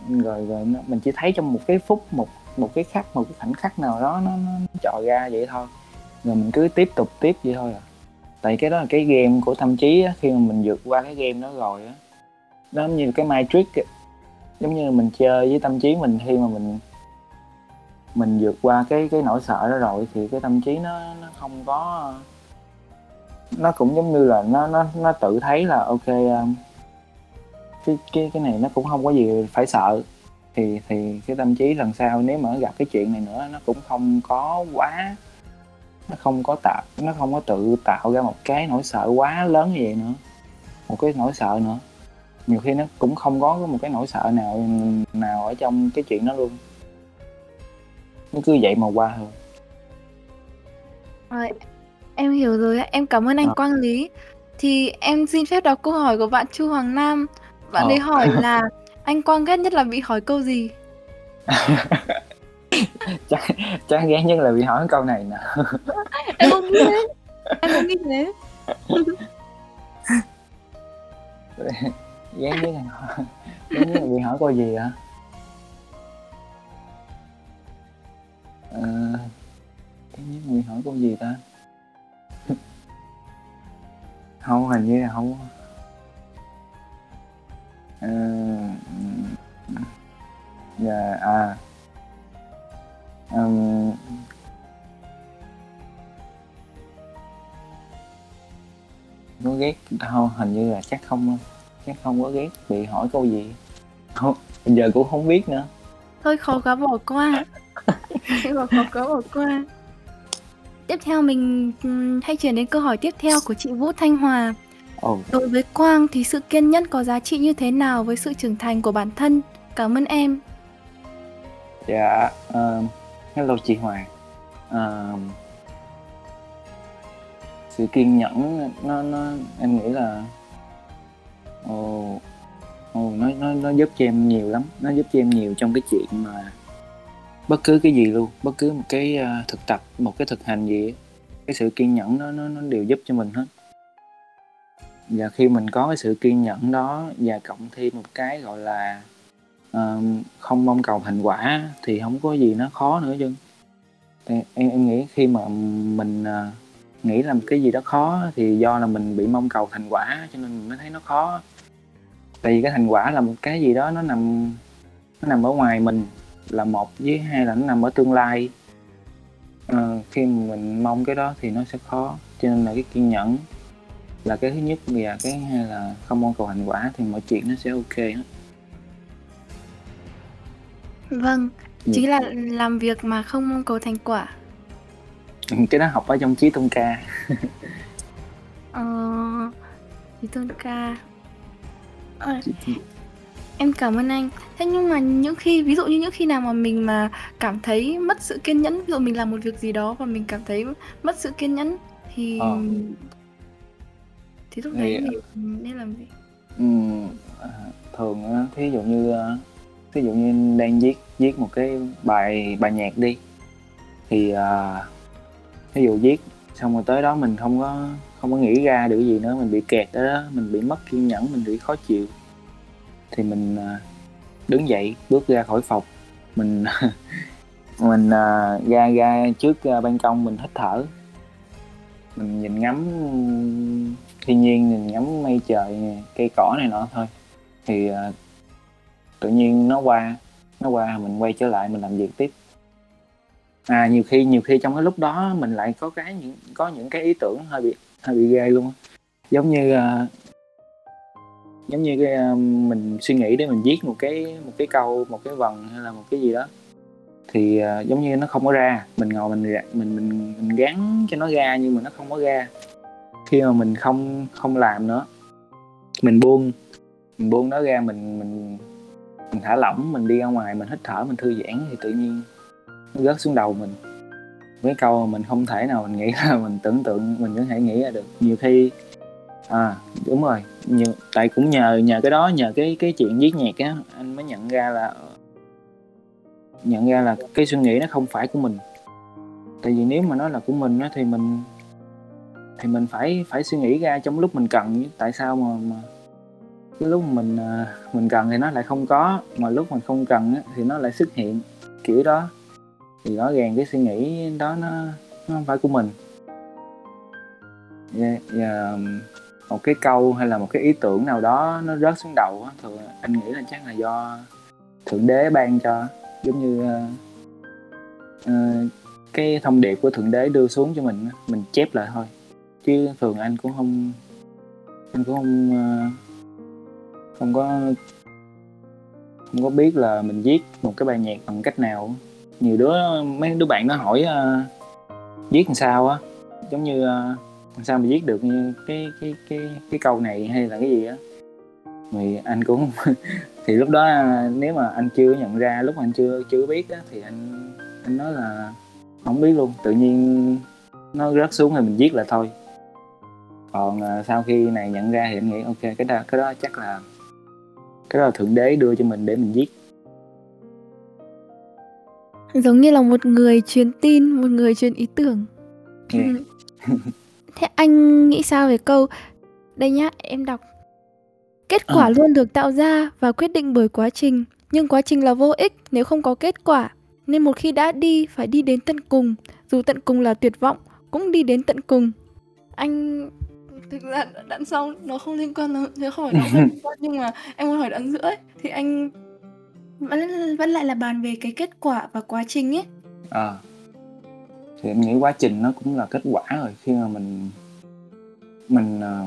rồi rồi nó mình chỉ thấy trong một cái phút, một một cái khắc, một cái khoảnh khắc nào đó nó nó trò ra vậy thôi. Rồi mình cứ tiếp tục tiếp vậy thôi à. Tại cái đó là cái game của tâm trí á, khi mà mình vượt qua cái game đó rồi á, nó giống như cái Matrix á, giống như mình chơi với tâm trí mình khi mà mình mình vượt qua cái cái nỗi sợ đó rồi thì cái tâm trí nó nó không có nó cũng giống như là nó nó nó tự thấy là ok um, cái cái cái này nó cũng không có gì phải sợ thì thì cái tâm trí lần sau nếu mà gặp cái chuyện này nữa nó cũng không có quá nó không có tạo nó không có tự tạo ra một cái nỗi sợ quá lớn như vậy nữa một cái nỗi sợ nữa nhiều khi nó cũng không có một cái nỗi sợ nào nào ở trong cái chuyện đó luôn nó cứ vậy mà qua thôi Rồi, em hiểu rồi. Em cảm ơn anh Ờ. Quang Lý. Thì em xin phép đọc câu hỏi của bạn Chu Hoàng Nam. Bạn Ờ. ấy hỏi là anh Quang ghét nhất là bị hỏi câu gì? chắc chắc ghét nhất là bị hỏi câu này nè Em không nghĩ thế. Em không nghĩ thế. ghét nhất là ghét nhất là bị hỏi câu gì hả ờ, ghét nhất bị hỏi câu gì ta không hình như là không Ừ, dạ à um, có ghét không hình như là chắc không chắc không có ghét bị hỏi câu gì không bây giờ cũng không biết nữa Thôi khó quá bỏ qua. Khó quá bỏ qua. Tiếp theo mình hãy chuyển đến câu hỏi tiếp theo của chị Vũ Thanh Hòa ồ. Đối với Quang thì sự kiên nhẫn có giá trị như thế nào với sự trưởng thành của bản thân? Cảm ơn em. dạ ờ, hello chị Hoàng. Ờ, sự kiên nhẫn nó nó em nghĩ là ồ ồ nó nó nó giúp cho em nhiều lắm. Nó giúp cho em nhiều trong cái chuyện mà bất cứ cái gì luôn bất cứ một cái ờ, thực tập một cái thực hành gì cái sự kiên nhẫn nó nó nó đều giúp cho mình hết và khi mình có cái sự kiên nhẫn đó và cộng thêm một cái gọi là uh, không mong cầu thành quả thì không có gì nó khó nữa chứ. Em em nghĩ khi mà mình uh, nghĩ làm cái gì đó khó thì do là mình bị mong cầu thành quả cho nên mình mới thấy nó khó. Tại vì cái thành quả là một cái gì đó nó nằm nó nằm ở ngoài mình là một với hai là nó nằm ở tương lai. Ờ, khi mà mình mong cái đó thì nó sẽ khó cho nên là cái kiên nhẫn là cái thứ nhất và cái hai là không mong cầu thành quả thì mọi chuyện nó sẽ ok hết Vâng, Ừ. chính là làm việc mà không mong cầu thành quả. cái đó học ở trong trí tôn ca Ờ, thì tôn ca. Ờ, em cảm ơn anh. Thế nhưng mà những khi ví dụ như những khi nào mà mình mà cảm thấy mất sự kiên nhẫn, ví dụ mình làm một việc gì đó và mình cảm thấy mất sự kiên nhẫn thì Ờ. thì lúc Thì- đấy mình nên làm gì? Ừm, à, thường á, thí dụ như ờ, thí dụ như đang viết viết một cái bài bài nhạc đi thì à, thí dụ viết xong rồi tới đó mình không có không có nghĩ ra được gì nữa mình bị kẹt ở đó mình bị mất kiên nhẫn mình bị khó chịu thì mình à, đứng dậy bước ra khỏi phòng mình mình à, ra ra trước à, ban công mình hít thở mình nhìn ngắm thiên nhiên nhìn ngắm mây trời cây cỏ này nọ thôi. Thì uh, tự nhiên nó qua nó qua mình quay trở lại mình làm việc tiếp. À nhiều khi nhiều khi trong cái lúc đó mình lại có cái những có những cái ý tưởng hơi bị hơi bị ghê luôn giống như uh, giống như cái uh, mình suy nghĩ để mình viết một cái một cái câu một cái vần hay là một cái gì đó. Thì uh, giống như nó không có ra mình ngồi mình mình mình mình gắn cho nó ra nhưng mà nó không có ra khi mà mình không không làm nữa mình buông mình buông nó ra mình mình mình thả lỏng mình đi ra ngoài mình hít thở mình thư giãn thì tự nhiên nó rớt xuống đầu mình. Cái câu mà mình không thể nào mình nghĩ là mình tưởng tượng mình có thể nghĩ ra được. Nhiều khi à đúng rồi nhiều, tại cũng nhờ nhờ cái đó nhờ cái cái chuyện viết nhạc á anh mới nhận ra là nhận ra là cái suy nghĩ nó không phải của mình. Tại vì nếu mà nó là của mình á thì mình thì mình phải phải suy nghĩ ra trong lúc mình cần tại sao mà, mà cái lúc mình à, mình cần thì nó lại không có mà lúc mình không cần thì nó lại xuất hiện kiểu đó. Thì rõ ràng cái suy nghĩ đó nó nó không phải của mình. Yeah, một cái câu hay là một cái ý tưởng nào đó nó rớt xuống đầu á thường anh nghĩ là chắc là do thượng đế ban cho giống như uh, cái thông điệp của thượng đế đưa xuống cho mình mình chép lại thôi chứ thường anh cũng không anh cũng không ờ, không có không có biết là mình viết một cái bài nhạc bằng cách nào. Nhiều đứa mấy đứa bạn nó hỏi uh, viết làm sao á giống như uh, làm sao mà viết được như cái cái cái cái câu này hay là cái gì á. Thì anh cũng thì lúc đó nếu mà anh chưa nhận ra lúc mà anh chưa chưa biết á thì anh anh nói là không biết luôn. Tự nhiên nó rớt xuống thì mình viết là thôi còn ờ, sau khi này nhận ra thì anh nghĩ ok cái đó cái đó chắc là cái đó là thượng đế đưa cho mình để mình viết Giống như là một người truyền tin, một người truyền ý tưởng. Yeah. Ừ. Thế anh nghĩ sao về câu đây nhá, em đọc. Kết quả Ờ. luôn được tạo ra và quyết định bởi quá trình, nhưng quá trình là vô ích nếu không có kết quả. Nên một khi đã đi phải đi đến tận cùng, dù tận cùng là tuyệt vọng cũng đi đến tận cùng. Anh thực ra đoạn sau nó không liên quan nó nó không phải nó không liên quan nhưng mà em muốn hỏi đoạn giữa ấy, thì anh vẫn vẫn lại là bàn về cái kết quả và quá trình ấy. Ờ. thì em nghĩ quá trình nó cũng là kết quả rồi khi mà mình mình ờ,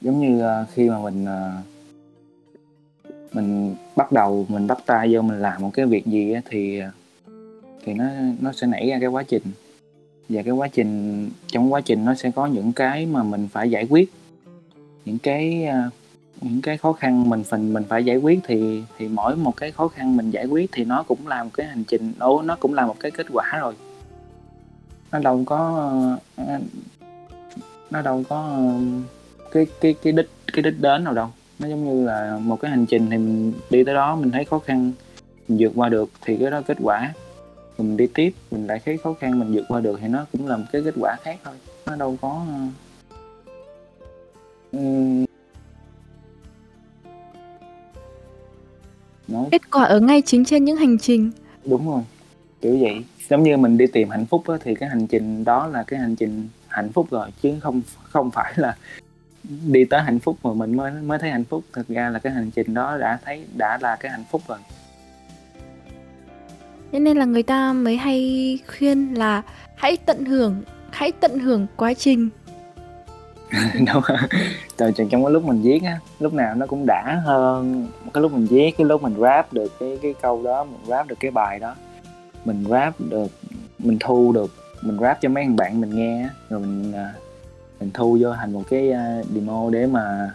giống như ờ, khi mà mình ờ, mình bắt đầu mình bắt tay vô mình làm một cái việc gì á, thì thì nó nó sẽ nảy ra cái quá trình và cái quá trình, trong quá trình nó sẽ có những cái mà mình phải giải quyết. Những cái à, những cái khó khăn mình phần, mình phải giải quyết thì thì mỗi một cái khó khăn mình giải quyết thì nó cũng là một cái hành trình ố nó cũng là một cái kết quả rồi. Nó đâu có à, nó đâu có à, cái cái cái đích cái đích đến nào đâu. Nó giống như là một cái hành trình thì mình đi tới đó mình thấy khó khăn, mình vượt qua được thì cái đó kết quả mình đi tiếp mình lại thấy khó khăn mình vượt qua được thì nó cũng là một cái kết quả khác thôi. Nó đâu có nói. Kết quả ở ngay chính trên những hành trình. đúng rồi kiểu vậy. Giống như mình đi tìm hạnh phúc á, thì cái hành trình đó là cái hành trình hạnh phúc rồi chứ không không phải là đi tới hạnh phúc mà mình mới mới thấy hạnh phúc. Thực ra là cái hành trình đó đã thấy đã là cái hạnh phúc rồi Thế nên là người ta mới hay khuyên là hãy tận hưởng, hãy tận hưởng quá trình. đâu trời trong cái lúc mình viết á lúc nào nó cũng đã hơn cái lúc mình viết cái lúc mình rap được cái cái câu đó mình rap được cái bài đó. Mình rap được mình thu được mình rap cho mấy thằng bạn mình nghe rồi mình à, mình thu vô thành một cái à, demo để mà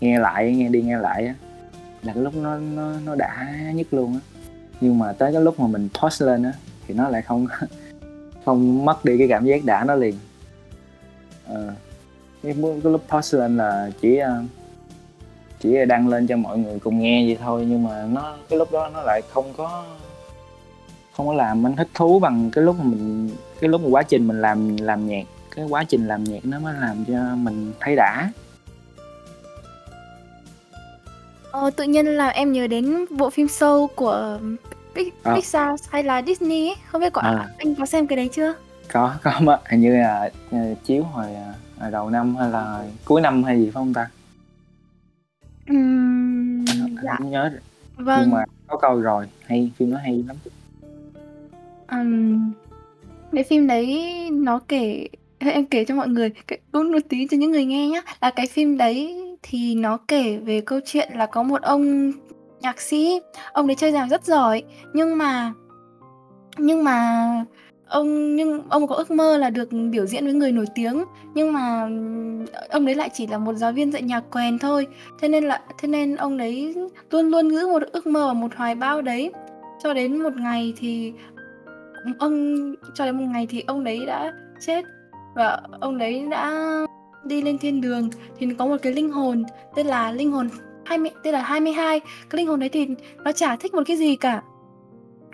nghe lại nghe đi nghe lại á. Là cái lúc nó nó nó đã nhất luôn á nhưng mà tới cái lúc mà mình post lên á thì nó lại không không mất đi cái cảm giác đã nó liền. Ờ cái, cái lúc post lên là chỉ ờ, chỉ đăng lên cho mọi người cùng nghe vậy thôi nhưng mà nó cái lúc đó nó lại không có không có làm anh thích thú bằng cái lúc mà mình cái lúc mà quá trình mình làm làm nhạc cái quá trình làm nhạc nó mới làm cho mình thấy đã. Ờ, tự nhiên là em nhớ đến bộ phim Soul của Pi- Ờ. Pixar hay là Disney ấy. Không biết có À. anh có xem cái đấy chưa? có có mà hình như là ờ, chiếu hồi, ờ, hồi đầu năm hay là cuối năm hay gì phải không ta Ừm, anh dạ, không nhớ vâng. nhưng mà có coi rồi hay phim nó hay lắm Ừm, cái phim đấy nó kể em kể cho mọi người cái- cũng một tí cho những người nghe nhá là cái phim đấy thì nó kể về câu chuyện là có một ông nhạc sĩ, ông đấy chơi nhạc rất giỏi, nhưng mà nhưng mà ông, nhưng ông có ước mơ là được biểu diễn với người nổi tiếng, nhưng mà ông đấy lại chỉ là một giáo viên dạy nhạc quèn thôi. Thế nên là, thế nên ông đấy luôn luôn giữ một ước mơ và một hoài bão đấy. Cho đến một ngày thì ông, cho đến một ngày thì ông đấy đã chết và ông đấy đã đi lên thiên đường thì có một cái linh hồn tên là linh hồn 20 tên là 22 cái linh hồn đấy thì nó chả thích một cái gì cả.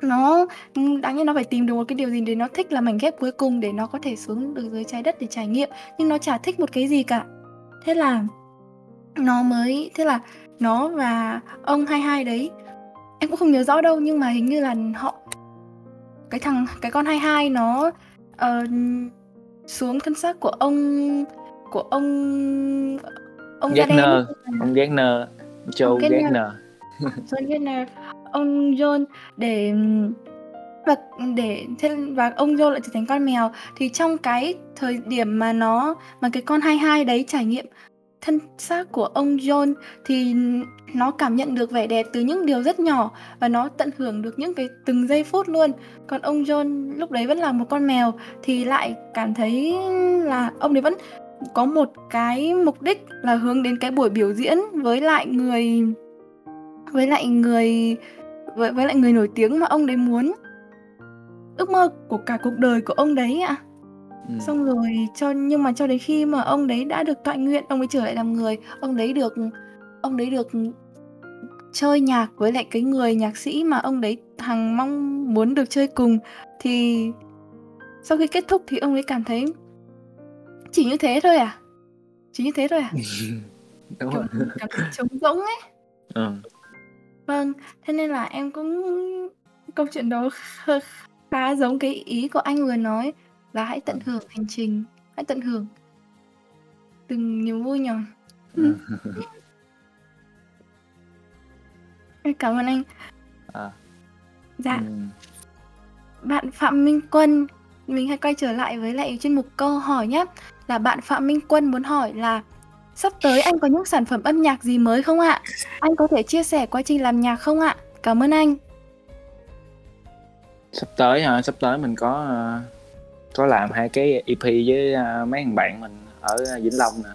Nó ừ, đáng nhiên nó phải tìm được một cái điều gì để nó thích là mảnh ghép cuối cùng để nó có thể xuống được dưới trái đất để trải nghiệm nhưng nó chả thích một cái gì cả. Thế là nó mới thế là nó và ông 22 đấy em cũng không nhớ rõ đâu nhưng mà hình như là họ cái thằng cái con 22 nó uh, xuống thân xác của ông của ông ông Gardner ấy. ông Gardner Joe Gardner. Gardner John Gatner, ông John để và để và ông John lại trở thành con mèo. Thì trong cái thời điểm mà nó mà cái con 22 đấy trải nghiệm thân xác của ông John thì nó cảm nhận được vẻ đẹp từ những điều rất nhỏ và nó tận hưởng được những cái từng giây phút luôn. Còn ông John lúc đấy vẫn là một con mèo thì lại cảm thấy là ông đấy vẫn có một cái mục đích là hướng đến cái buổi biểu diễn với lại người với lại người với, với lại người nổi tiếng mà ông đấy muốn ước mơ của cả cuộc đời của ông đấy ạ ừ. xong rồi cho nhưng mà cho đến khi mà ông đấy đã được tọa nguyện ông ấy trở lại làm người ông đấy được ông đấy được chơi nhạc với lại cái người nhạc sĩ mà ông đấy hằng mong muốn được chơi cùng thì sau khi kết thúc thì ông ấy cảm thấy chỉ như thế thôi à? Chỉ như thế thôi à? Đúng rồi. trống rỗng ấy. Ừ. vâng thế nên là em cũng câu chuyện đó khá, giống cái ý của anh vừa nói là hãy tận hưởng hành trình hãy tận hưởng từng niềm vui nhỏ. Ừ. Cảm ơn anh. À. dạ. Ừ. bạn Phạm Minh Quân mình hãy quay trở lại với lại chuyên mục câu hỏi nhé là bạn Phạm Minh Quân muốn hỏi là sắp tới anh có những sản phẩm âm nhạc gì mới không ạ? Anh có thể chia sẻ quá trình làm nhạc không ạ? Cảm ơn anh. Sắp tới hả? Sắp tới mình có ờ, có làm hai cái EP với ờ, mấy thằng bạn mình ở Vĩnh Long nè.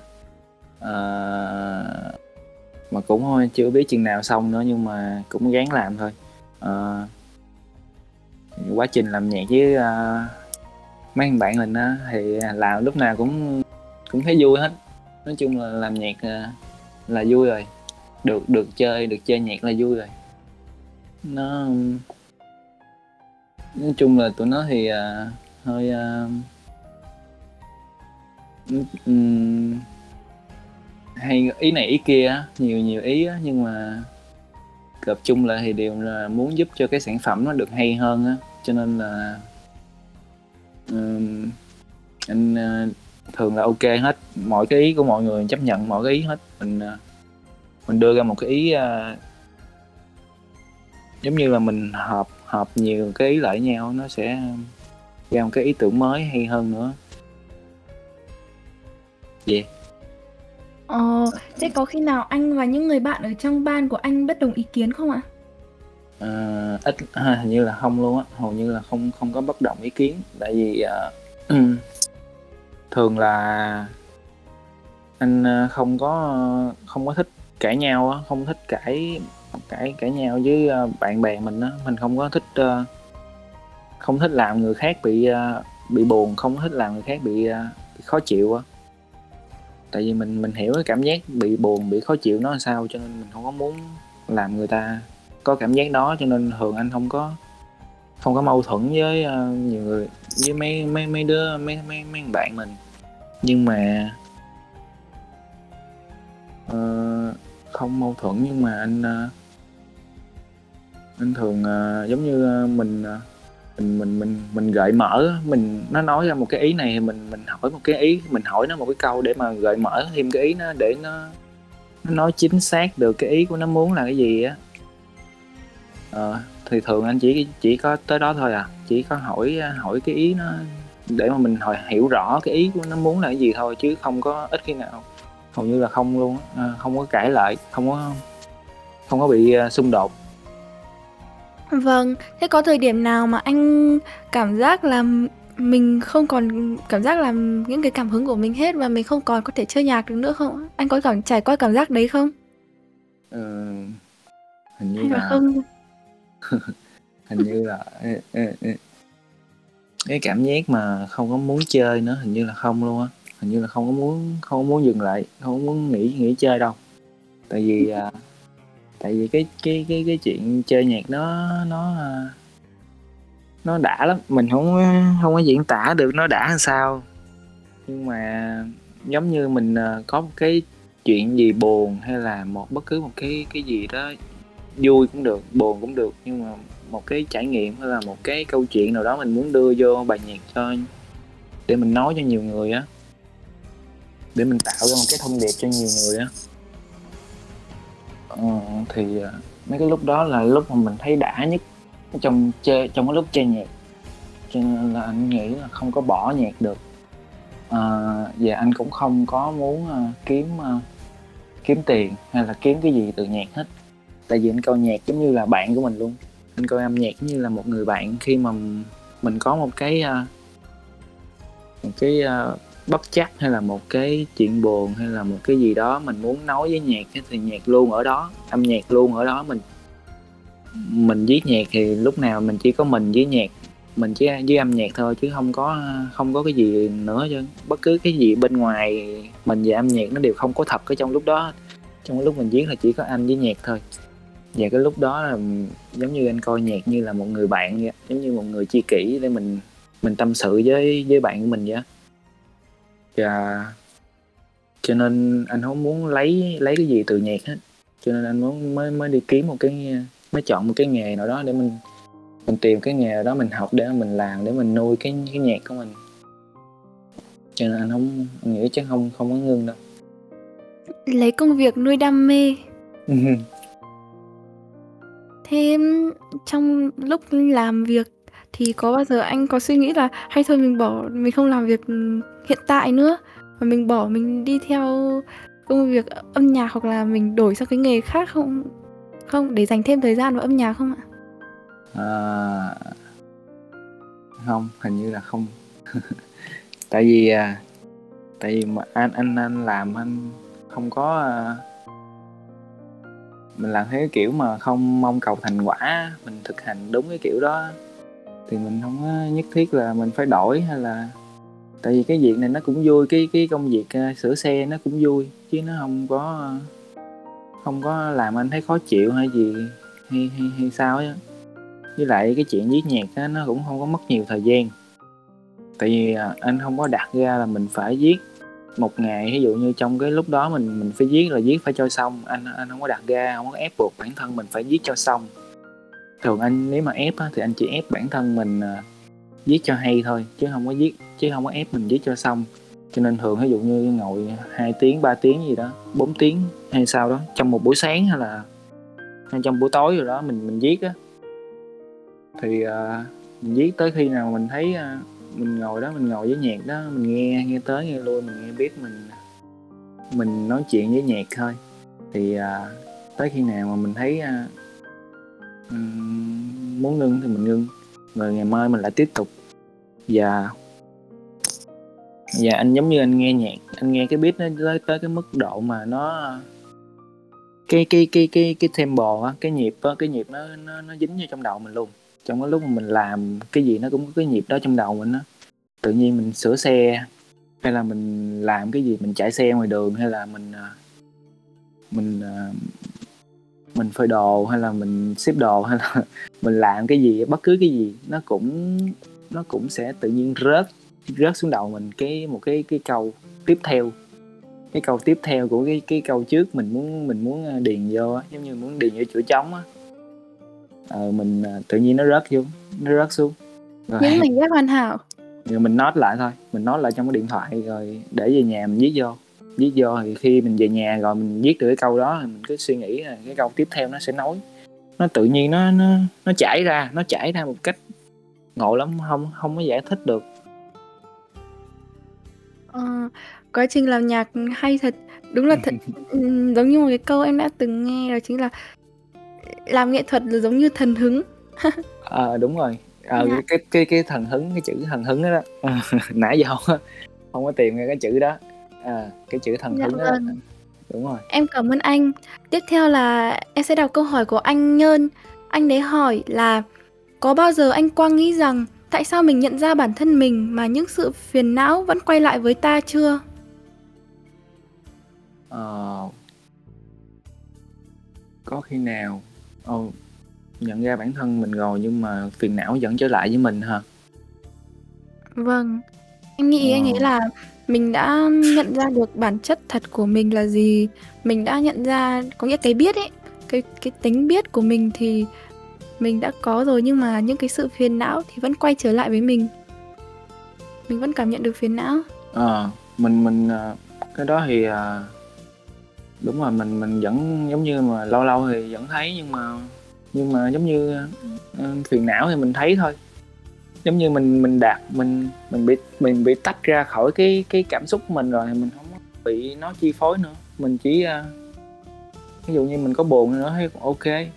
À, mà cũng chưa biết chừng nào xong nữa nhưng mà cũng gán làm thôi. À, quá trình làm nhạc với uh, mấy anh bạn mình á thì làm lúc nào cũng cũng thấy vui hết. Nói chung là làm nhạc ờ, là vui rồi. Được được chơi được chơi nhạc là vui rồi. Nó nói chung là tụi nó thì ờ, hơi ờ, hay ý này ý kia á, nhiều nhiều ý á, nhưng mà gộp chung lại thì đều là muốn giúp cho cái sản phẩm nó được hay hơn á. Cho nên là uh, anh uh, thường là ok hết. Mọi cái ý của mọi người chấp nhận mọi cái ý hết. Mình uh, mình đưa ra một cái ý uh, giống như là mình hợp hợp nhiều cái ý lại nhau nó sẽ ra một cái ý tưởng mới hay hơn nữa. Vậy Ờ, thế có khi nào anh và những người bạn ở trong ban của anh bất đồng ý kiến không ạ? Uh, ít hình như là không luôn á. Hầu như là không không có bất đồng ý kiến. Tại vì uh, thường là anh ờ, không có không có thích cãi nhau á không thích cãi cãi cãi nhau với bạn bè mình á. Mình không có thích không thích làm người khác bị bị buồn không thích làm người khác bị, bị khó chịu á. Tại vì mình mình hiểu cái cảm giác bị buồn bị khó chịu nó là sao cho nên mình không có muốn làm người ta có cảm giác đó cho nên thường anh không có không có mâu thuẫn với uh, nhiều người với mấy mấy mấy đứa mấy mấy mấy bạn mình. Nhưng mà uh, không mâu thuẫn nhưng mà anh uh, anh thường uh, giống như uh, mình uh, mình mình mình mình gợi mở mình nó nói ra một cái ý này thì mình mình hỏi một cái ý mình hỏi nó một cái câu để mà gợi mở thêm cái ý nó để nó nó nói chính xác được cái ý của nó muốn là cái gì á ờ, thì thường anh chỉ chỉ có tới đó thôi à chỉ có hỏi hỏi cái ý nó để mà mình hỏi hiểu rõ cái ý của nó muốn là cái gì thôi chứ không có ít khi nào hầu như là không luôn à, không có cãi lại không có không có bị à, xung đột Vâng, thế có thời điểm nào mà anh cảm giác là mình không còn cảm giác là những cái cảm hứng của mình hết và mình không còn có thể chơi nhạc được nữa không? Anh có cảm trải qua cảm giác đấy không? Ờ, hình như Hay là là không? hình như là ê, ê, ê. cái cảm giác mà không có muốn chơi nữa hình như là không luôn á. Hình như là không có muốn không có muốn dừng lại không có muốn nghỉ nghỉ chơi đâu. Tại vì à, tại vì cái cái cái cái chuyện chơi nhạc nó nó à, nó đã lắm. Mình không không có diễn tả được nó đã làm sao. Nhưng mà giống như mình à, có một cái chuyện gì buồn hay là một bất cứ một cái cái gì đó vui cũng được buồn cũng được nhưng mà một cái trải nghiệm hay là một cái câu chuyện nào đó mình muốn đưa vô bài nhạc cho để mình nói cho nhiều người á. Để mình tạo ra một cái thông điệp cho nhiều người á. Ờ, thì ờ, mấy cái lúc đó là lúc mà mình thấy đã nhất trong chơi trong cái lúc chơi nhạc. Cho nên là anh nghĩ là không có bỏ nhạc được. À, và anh cũng không có muốn uh, kiếm uh, kiếm tiền hay là kiếm cái gì từ nhạc hết tại vì anh coi nhạc giống như là bạn của mình luôn. Anh coi âm nhạc như là một người bạn khi mà mình có một cái à, một cái à, bất chắc hay là một cái chuyện buồn hay là một cái gì đó mình muốn nói với nhạc thì nhạc luôn ở đó, âm nhạc luôn ở đó. Mình mình viết nhạc thì lúc nào mình chỉ có mình với nhạc, mình chỉ với âm nhạc thôi chứ không có à, không có cái gì nữa chứ bất cứ cái gì bên ngoài mình và âm nhạc nó đều không có thật ở trong lúc đó. Trong lúc mình viết là chỉ có anh với nhạc thôi và cái lúc đó là giống như anh coi nhạc như là một người bạn vậy giống như một người chi kỷ để mình mình tâm sự với với bạn của mình vậy và cho nên anh không muốn lấy lấy cái gì từ nhạc hết. Cho nên anh muốn mới mới đi kiếm một cái mới chọn một cái nghề nào đó để mình mình tìm cái nghề đó mình học để mình làm để mình nuôi cái cái nhạc của mình. Cho nên anh không anh nghĩ chắc không không có ngưng đâu. Lấy công việc nuôi đam mê thế trong lúc làm việc thì có bao giờ anh có suy nghĩ là hay thôi mình bỏ mình không làm việc hiện tại nữa? Và mình bỏ mình đi theo công việc âm nhạc hoặc là mình đổi sang cái nghề khác không? Không để dành thêm thời gian vào âm nhạc không ạ? À, không hình như là không. Tại vì à, tại vì mà anh anh anh làm anh không có à, mình làm cái kiểu mà không mong cầu thành quả mình thực hành đúng cái kiểu đó. Thì mình không có nhất thiết là mình phải đổi hay là tại vì cái việc này nó cũng vui cái cái công việc à, sửa xe nó cũng vui chứ nó không có không có làm anh thấy khó chịu hay gì hay hay, hay sao á. Với lại cái chuyện viết nhạc á, nó cũng không có mất nhiều thời gian. Tại vì à, anh không có đặt ra là mình phải viết một ngày ví dụ như trong cái lúc đó mình mình phải viết là viết phải cho xong. Anh anh không có đặt ra không có ép buộc bản thân mình phải viết cho xong. Thường anh nếu mà ép á, thì anh chỉ ép bản thân mình à, viết cho hay thôi chứ không có viết chứ không có ép mình viết cho xong. Cho nên thường ví dụ như ngồi 2 tiếng 3 tiếng gì đó 4 tiếng hay sao đó trong một buổi sáng hay là hay trong buổi tối rồi đó mình mình viết á. Thì uh, mình viết tới khi nào mình thấy uh, mình ngồi đó mình ngồi với nhạc đó mình nghe nghe tới nghe lui mình nghe biết mình mình nói chuyện với nhạc thôi. Thì à, tới khi nào mà mình thấy à, muốn ngưng thì mình ngưng rồi ngày mai mình lại tiếp tục. Và và anh giống như anh nghe nhạc anh nghe cái beat nó tới tới cái mức độ mà nó cái cái cái cái cái tempo á cái nhịp á cái nhịp nó nó nó dính vô trong đầu mình luôn trong cái lúc mà mình làm cái gì nó cũng có cái nhịp đó trong đầu mình á. Tự nhiên mình sửa xe, hay là mình làm cái gì mình chạy xe ngoài đường, hay là mình à, mình à, mình phơi đồ, hay là mình xếp đồ, hay là mình làm cái gì, bất cứ cái gì, nó cũng nó cũng sẽ tự nhiên rớt rớt xuống đầu mình cái, một cái cái câu tiếp theo. Cái câu tiếp theo của cái cái câu trước mình muốn mình muốn à, điền vô á, giống như muốn điền vô chỗ trống á ờ, mình tự nhiên nó rớt vô nó rớt xuống. Rồi những mình rất hoàn hảo rồi mình note lại thôi mình note lại trong cái điện thoại rồi để về nhà mình viết vô. Viết vô thì khi mình về nhà rồi mình viết được cái câu đó thì mình cứ suy nghĩ là cái câu tiếp theo nó sẽ nói. Nó tự nhiên nó nó nó chảy ra nó chảy ra một cách ngộ lắm không không có giải thích được. Ờ, quá trình làm nhạc hay thật. Đúng là thật. Giống như một cái câu em đã từng nghe đó chính là làm nghệ thuật là giống như thần hứng. À, đúng rồi. À, cái cái cái thần hứng cái chữ thần hứng đó, đó. nãy giờ không, không có tìm ra cái chữ đó. À, cái chữ thần dạ hứng đó. vâng. đúng rồi. Em cảm ơn anh. Tiếp theo là em sẽ đọc câu hỏi của anh nhơn. Anh đấy hỏi là có bao giờ anh quang nghĩ rằng tại sao mình nhận ra bản thân mình mà những sự phiền não vẫn quay lại với ta chưa? Ờ, có khi nào oh, nhận ra bản thân mình rồi nhưng mà phiền não vẫn trở lại với mình hả? Vâng. Anh nghĩ anh nghĩ ờ. là mình đã nhận ra được bản chất thật của mình là gì. Mình đã nhận ra có nghĩa cái biết ấy cái cái tính biết của mình thì mình đã có rồi nhưng mà những cái sự phiền não thì vẫn quay trở lại với mình. Mình vẫn cảm nhận được phiền não. Ờ à, mình mình ờ, cái đó thì đúng rồi mình mình vẫn giống như mà lâu lâu thì vẫn thấy nhưng mà nhưng mà giống như uh, phiền não thì mình thấy thôi. Giống như mình mình đạt mình mình bị mình bị tách ra khỏi cái cái cảm xúc của mình rồi thì mình không bị nó chi phối nữa. Mình chỉ uh, ví dụ như mình có buồn nữa thấy ok.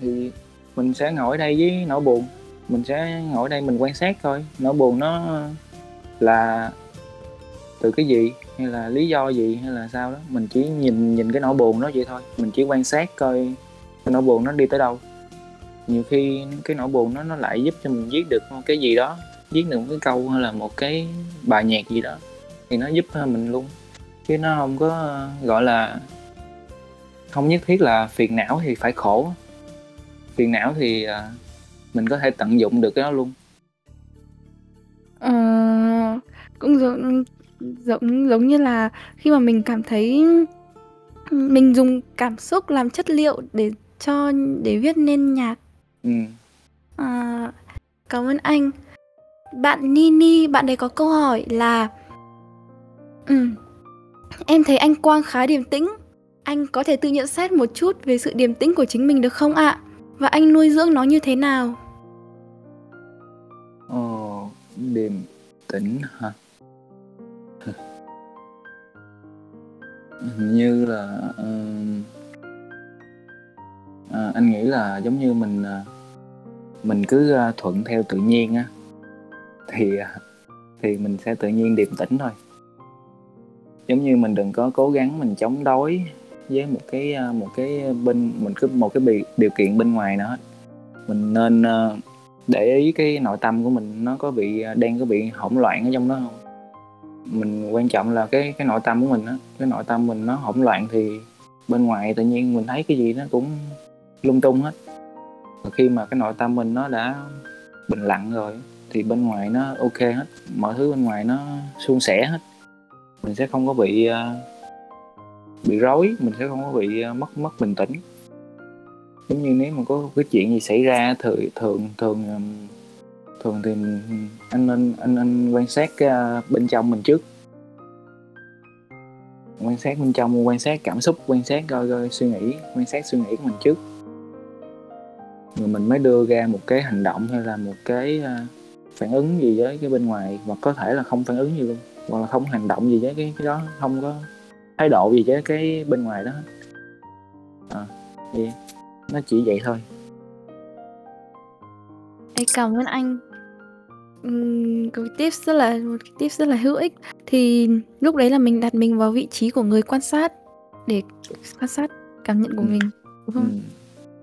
Thì mình sẽ ngồi ở đây với nỗi buồn. Mình sẽ ngồi ở đây mình quan sát thôi. Nỗi buồn nó là từ cái gì? Hay là lý do gì hay là sao đó. Mình chỉ nhìn nhìn cái nỗi buồn đó vậy thôi. Mình chỉ quan sát coi cái nỗi buồn nó đi tới đâu. Nhiều khi cái nỗi buồn nó nó lại giúp cho mình viết được một cái gì đó viết được một cái câu hay là một cái bài nhạc gì đó thì nó giúp mình luôn. Chứ nó không có gọi là không nhất thiết là phiền não thì phải khổ. Phiền não thì à, mình có thể tận dụng được cái đó luôn. À, cũng giống giống giống như là khi mà mình cảm thấy mình dùng cảm xúc làm chất liệu để cho để viết nên nhạc. ừ. À, cảm ơn anh. Bạn Nini, bạn ấy có câu hỏi là ừ, Em thấy anh Quang khá điềm tĩnh. Anh có thể tự nhận xét một chút về sự điềm tĩnh của chính mình được không ạ? Và anh nuôi dưỡng nó như thế nào? Ồ, điềm tĩnh hả hình như là uh, à, anh nghĩ là giống như mình uh, mình cứ uh, thuận theo tự nhiên á thì uh, thì mình sẽ tự nhiên điềm tĩnh thôi. Giống như mình đừng có cố gắng mình chống đối với một cái uh, một cái bên mình cứ một cái bị điều kiện bên ngoài nữa mình nên uh, để ý cái nội tâm của mình nó có bị à, đang có bị hỗn loạn ở trong đó không? Mình quan trọng là cái cái nội tâm của mình á, cái nội tâm mình nó hỗn loạn thì bên ngoài tự nhiên mình thấy cái gì nó cũng lung tung hết. Và khi mà cái nội tâm mình nó đã bình lặng rồi thì bên ngoài nó ok hết, mọi thứ bên ngoài nó suôn sẻ hết. Mình sẽ không có bị ờ, bị rối, mình sẽ không có bị ờ, mất mất bình tĩnh. Giống như nếu mà có cái chuyện gì xảy ra thường thường thường thường thì anh nên anh anh quan sát cái, bên trong mình trước. Quan sát bên trong quan sát cảm xúc quan sát coi coi suy nghĩ quan sát suy nghĩ của mình trước. Rồi mình mới đưa ra một cái hành động hay là một cái à, phản ứng gì với cái bên ngoài hoặc có thể là không phản ứng gì luôn hoặc là không hành động gì với cái, cái đó không có thái độ gì với cái bên ngoài đó. À, thì nó chỉ vậy thôi. Ê, cảm ơn anh. Ừm, cái tips rất là một cái tips rất là hữu ích. Thì lúc đấy là mình đặt mình vào vị trí của người quan sát để quan sát cảm nhận của Ừ. mình, đúng không?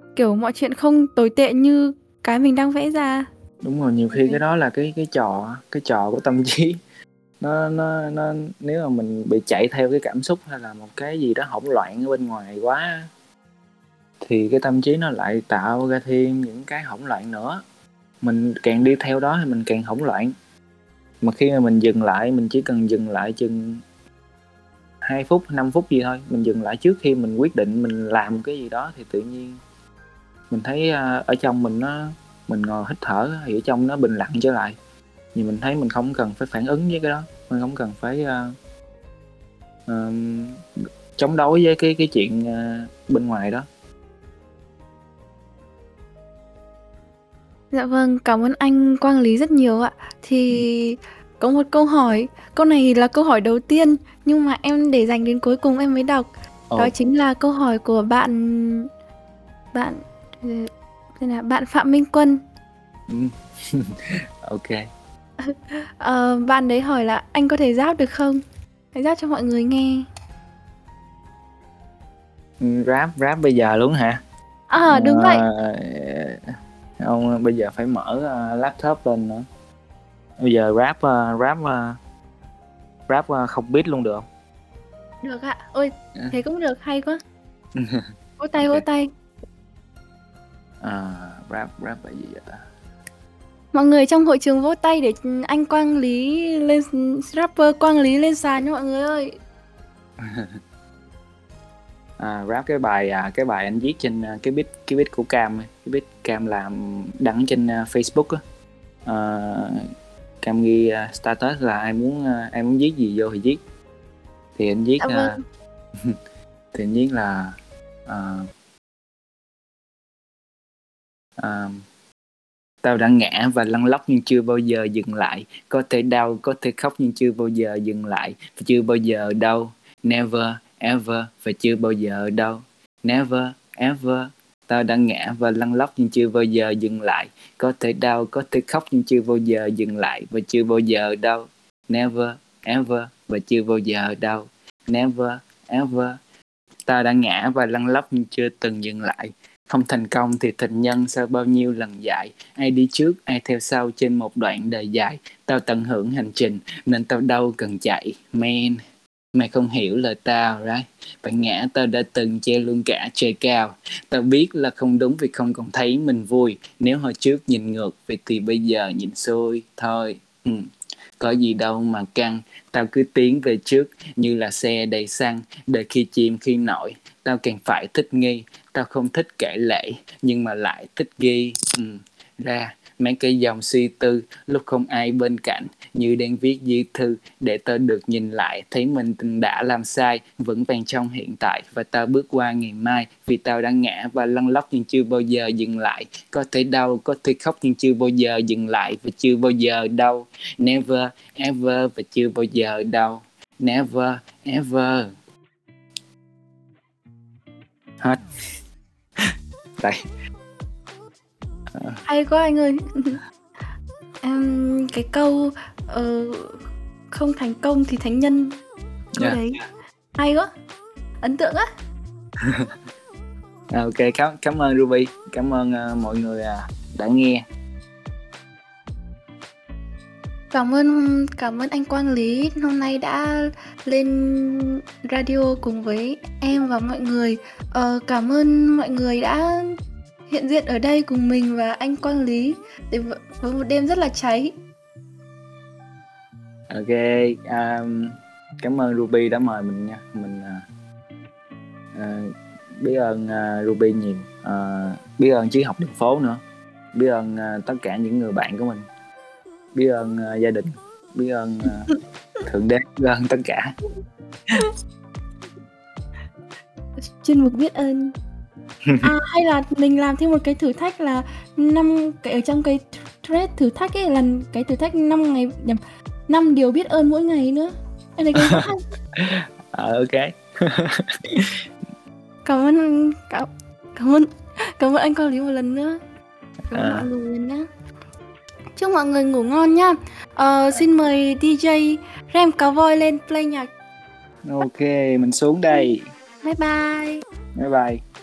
ừ. Kiểu mọi chuyện không tồi tệ như cái mình đang vẽ ra. đúng rồi nhiều khi cái đó là cái cái trò cái trò của tâm trí nó nó nó nếu mà mình bị chạy theo cái cảm xúc hay là một cái gì đó hỗn loạn ở bên ngoài quá thì cái tâm trí nó lại tạo ra thêm những cái hỗn loạn nữa mình càng đi theo đó thì mình càng hỗn loạn. Mà khi mà mình dừng lại mình chỉ cần dừng lại chừng 2 phút 5 phút gì thôi mình dừng lại trước khi mình quyết định mình làm cái gì đó thì tự nhiên mình thấy à, ở trong mình nó mình ngồi hít thở thì ở trong nó bình lặng trở lại. Thì mình thấy mình không cần phải phản ứng với cái đó mình không cần phải uh, uh, chống đối với cái cái chuyện uh, bên ngoài đó. Dạ vâng, cảm ơn anh Quang Lý rất nhiều ạ. Thì có một câu hỏi, câu này là câu hỏi đầu tiên nhưng mà em để dành đến cuối cùng em mới đọc. Ồ, Đó chính là câu hỏi của bạn bạn ờ, tên là bạn Phạm Minh Quân. ừ. ok Ờ, bạn đấy hỏi là anh có thể rap được không? Hãy rap cho mọi người nghe. Ừ, rap rap bây giờ luôn hả À đúng vậy. Ờ, không bây giờ phải mở ờ, laptop lên nữa bây giờ rap ờ, rap ờ, rap ờ, không biết luôn được không Được ạ. Ôi, À. thế cũng được, hay quá. Vỗ tay, vỗ Ok. tay. à, rap rap là gì vậy ta Mọi người trong hội trường vỗ tay để anh Quang Lý lên rapper Quang Lý lên sàn nha mọi người ơi. à, rap cái bài à, cái bài anh viết trên cái beat cái beat của Cam ấy. Cái beat Cam làm đăng trên à, Facebook á. À, Cam ghi à, status là ai muốn à, ai muốn viết gì vô thì viết. Thì anh viết à, vâng. tự nhiên là à, à, tao đã ngã và lăn lóc nhưng chưa bao giờ dừng lại. Có thể đau có thể khóc nhưng chưa bao giờ dừng lại. Và chưa bao giờ đâu never ever và chưa bao giờ đâu never ever tao đã ngã và lăn lóc nhưng chưa bao giờ dừng lại. Có thể đau, có thể khóc nhưng chưa bao giờ dừng lại. Và chưa bao giờ đau. Never, ever. Và chưa bao giờ đau. Never, ever. Ta đã ngã và lăn lóc nhưng chưa từng dừng lại. Không thành công thì thành nhân sau bao nhiêu lần dạy? Ai đi trước, ai theo sau trên một đoạn đời dài? Tao tận hưởng hành trình, nên tao đâu cần chạy. Man mày không hiểu lời tao, right? Bạn ngã, tao đã từng che luôn cả trời cao. Tao biết là không đúng vì không còn thấy mình vui. Nếu hồi trước nhìn ngược, vậy thì bây giờ nhìn xuôi thôi. Ừ. có gì đâu mà căng. Tao cứ tiến về trước, như là xe đầy xăng, đợi khi chìm khi nổi. Tao càng phải thích nghi. Tao không thích kể lệ nhưng mà lại thích ghi. Ừ. ra mang cái dòng suy tư, lúc không ai bên cạnh, như đang viết di thư, để tao được nhìn lại, thấy mình từng đã làm sai, vững vàng trong hiện tại, và tao bước qua ngày mai, vì tao đã ngã và lăn lóc nhưng chưa bao giờ dừng lại. Có thể đau, có thể khóc nhưng chưa bao giờ dừng lại, và chưa bao giờ đâu never, ever, và chưa bao giờ đâu never, ever. Hết. Đây hay quá anh ơi. Em cái câu ờ, không thành công thì thánh nhân. Câu Yeah. đấy. Hay quá. Ấn tượng á. À, ok cảm cảm ơn Ruby. Cảm ơn ờ, mọi người à, đã nghe. Cảm ơn cảm ơn anh Quang Lý. Hôm nay đã lên radio cùng với em và mọi người. Ờ, cảm ơn mọi người đã hiện diện ở đây cùng mình và anh Quang Lý. Để với một đêm rất là cháy. Ok um, cảm ơn Ruby đã mời mình nha. Mình à, à, biết ơn à, Ruby nhiều. À, biết ơn triết học đường phố nữa. Biết ơn à, tất cả những người bạn của mình. Biết ơn à, gia đình. Biết ơn à, thượng đế. Biết ơn tất cả. Chuyên mục biết ơn à hay là mình làm thêm một cái thử thách là năm cái ở trong cái thread thử thách ấy là cái thử thách 5 ngày nhầm năm điều biết ơn mỗi ngày nữa. Thấy cái rất hay ok. Cảm ơn cảm, cảm ơn cảm ơn anh Quang Lý một lần nữa. Cảm ơn À. mọi người nhé chúc mọi người ngủ ngon nhá. Ờ, xin mời DJ Rem Cowboy lên play nhạc. Ok mình xuống đây. Bye bye. Bye bye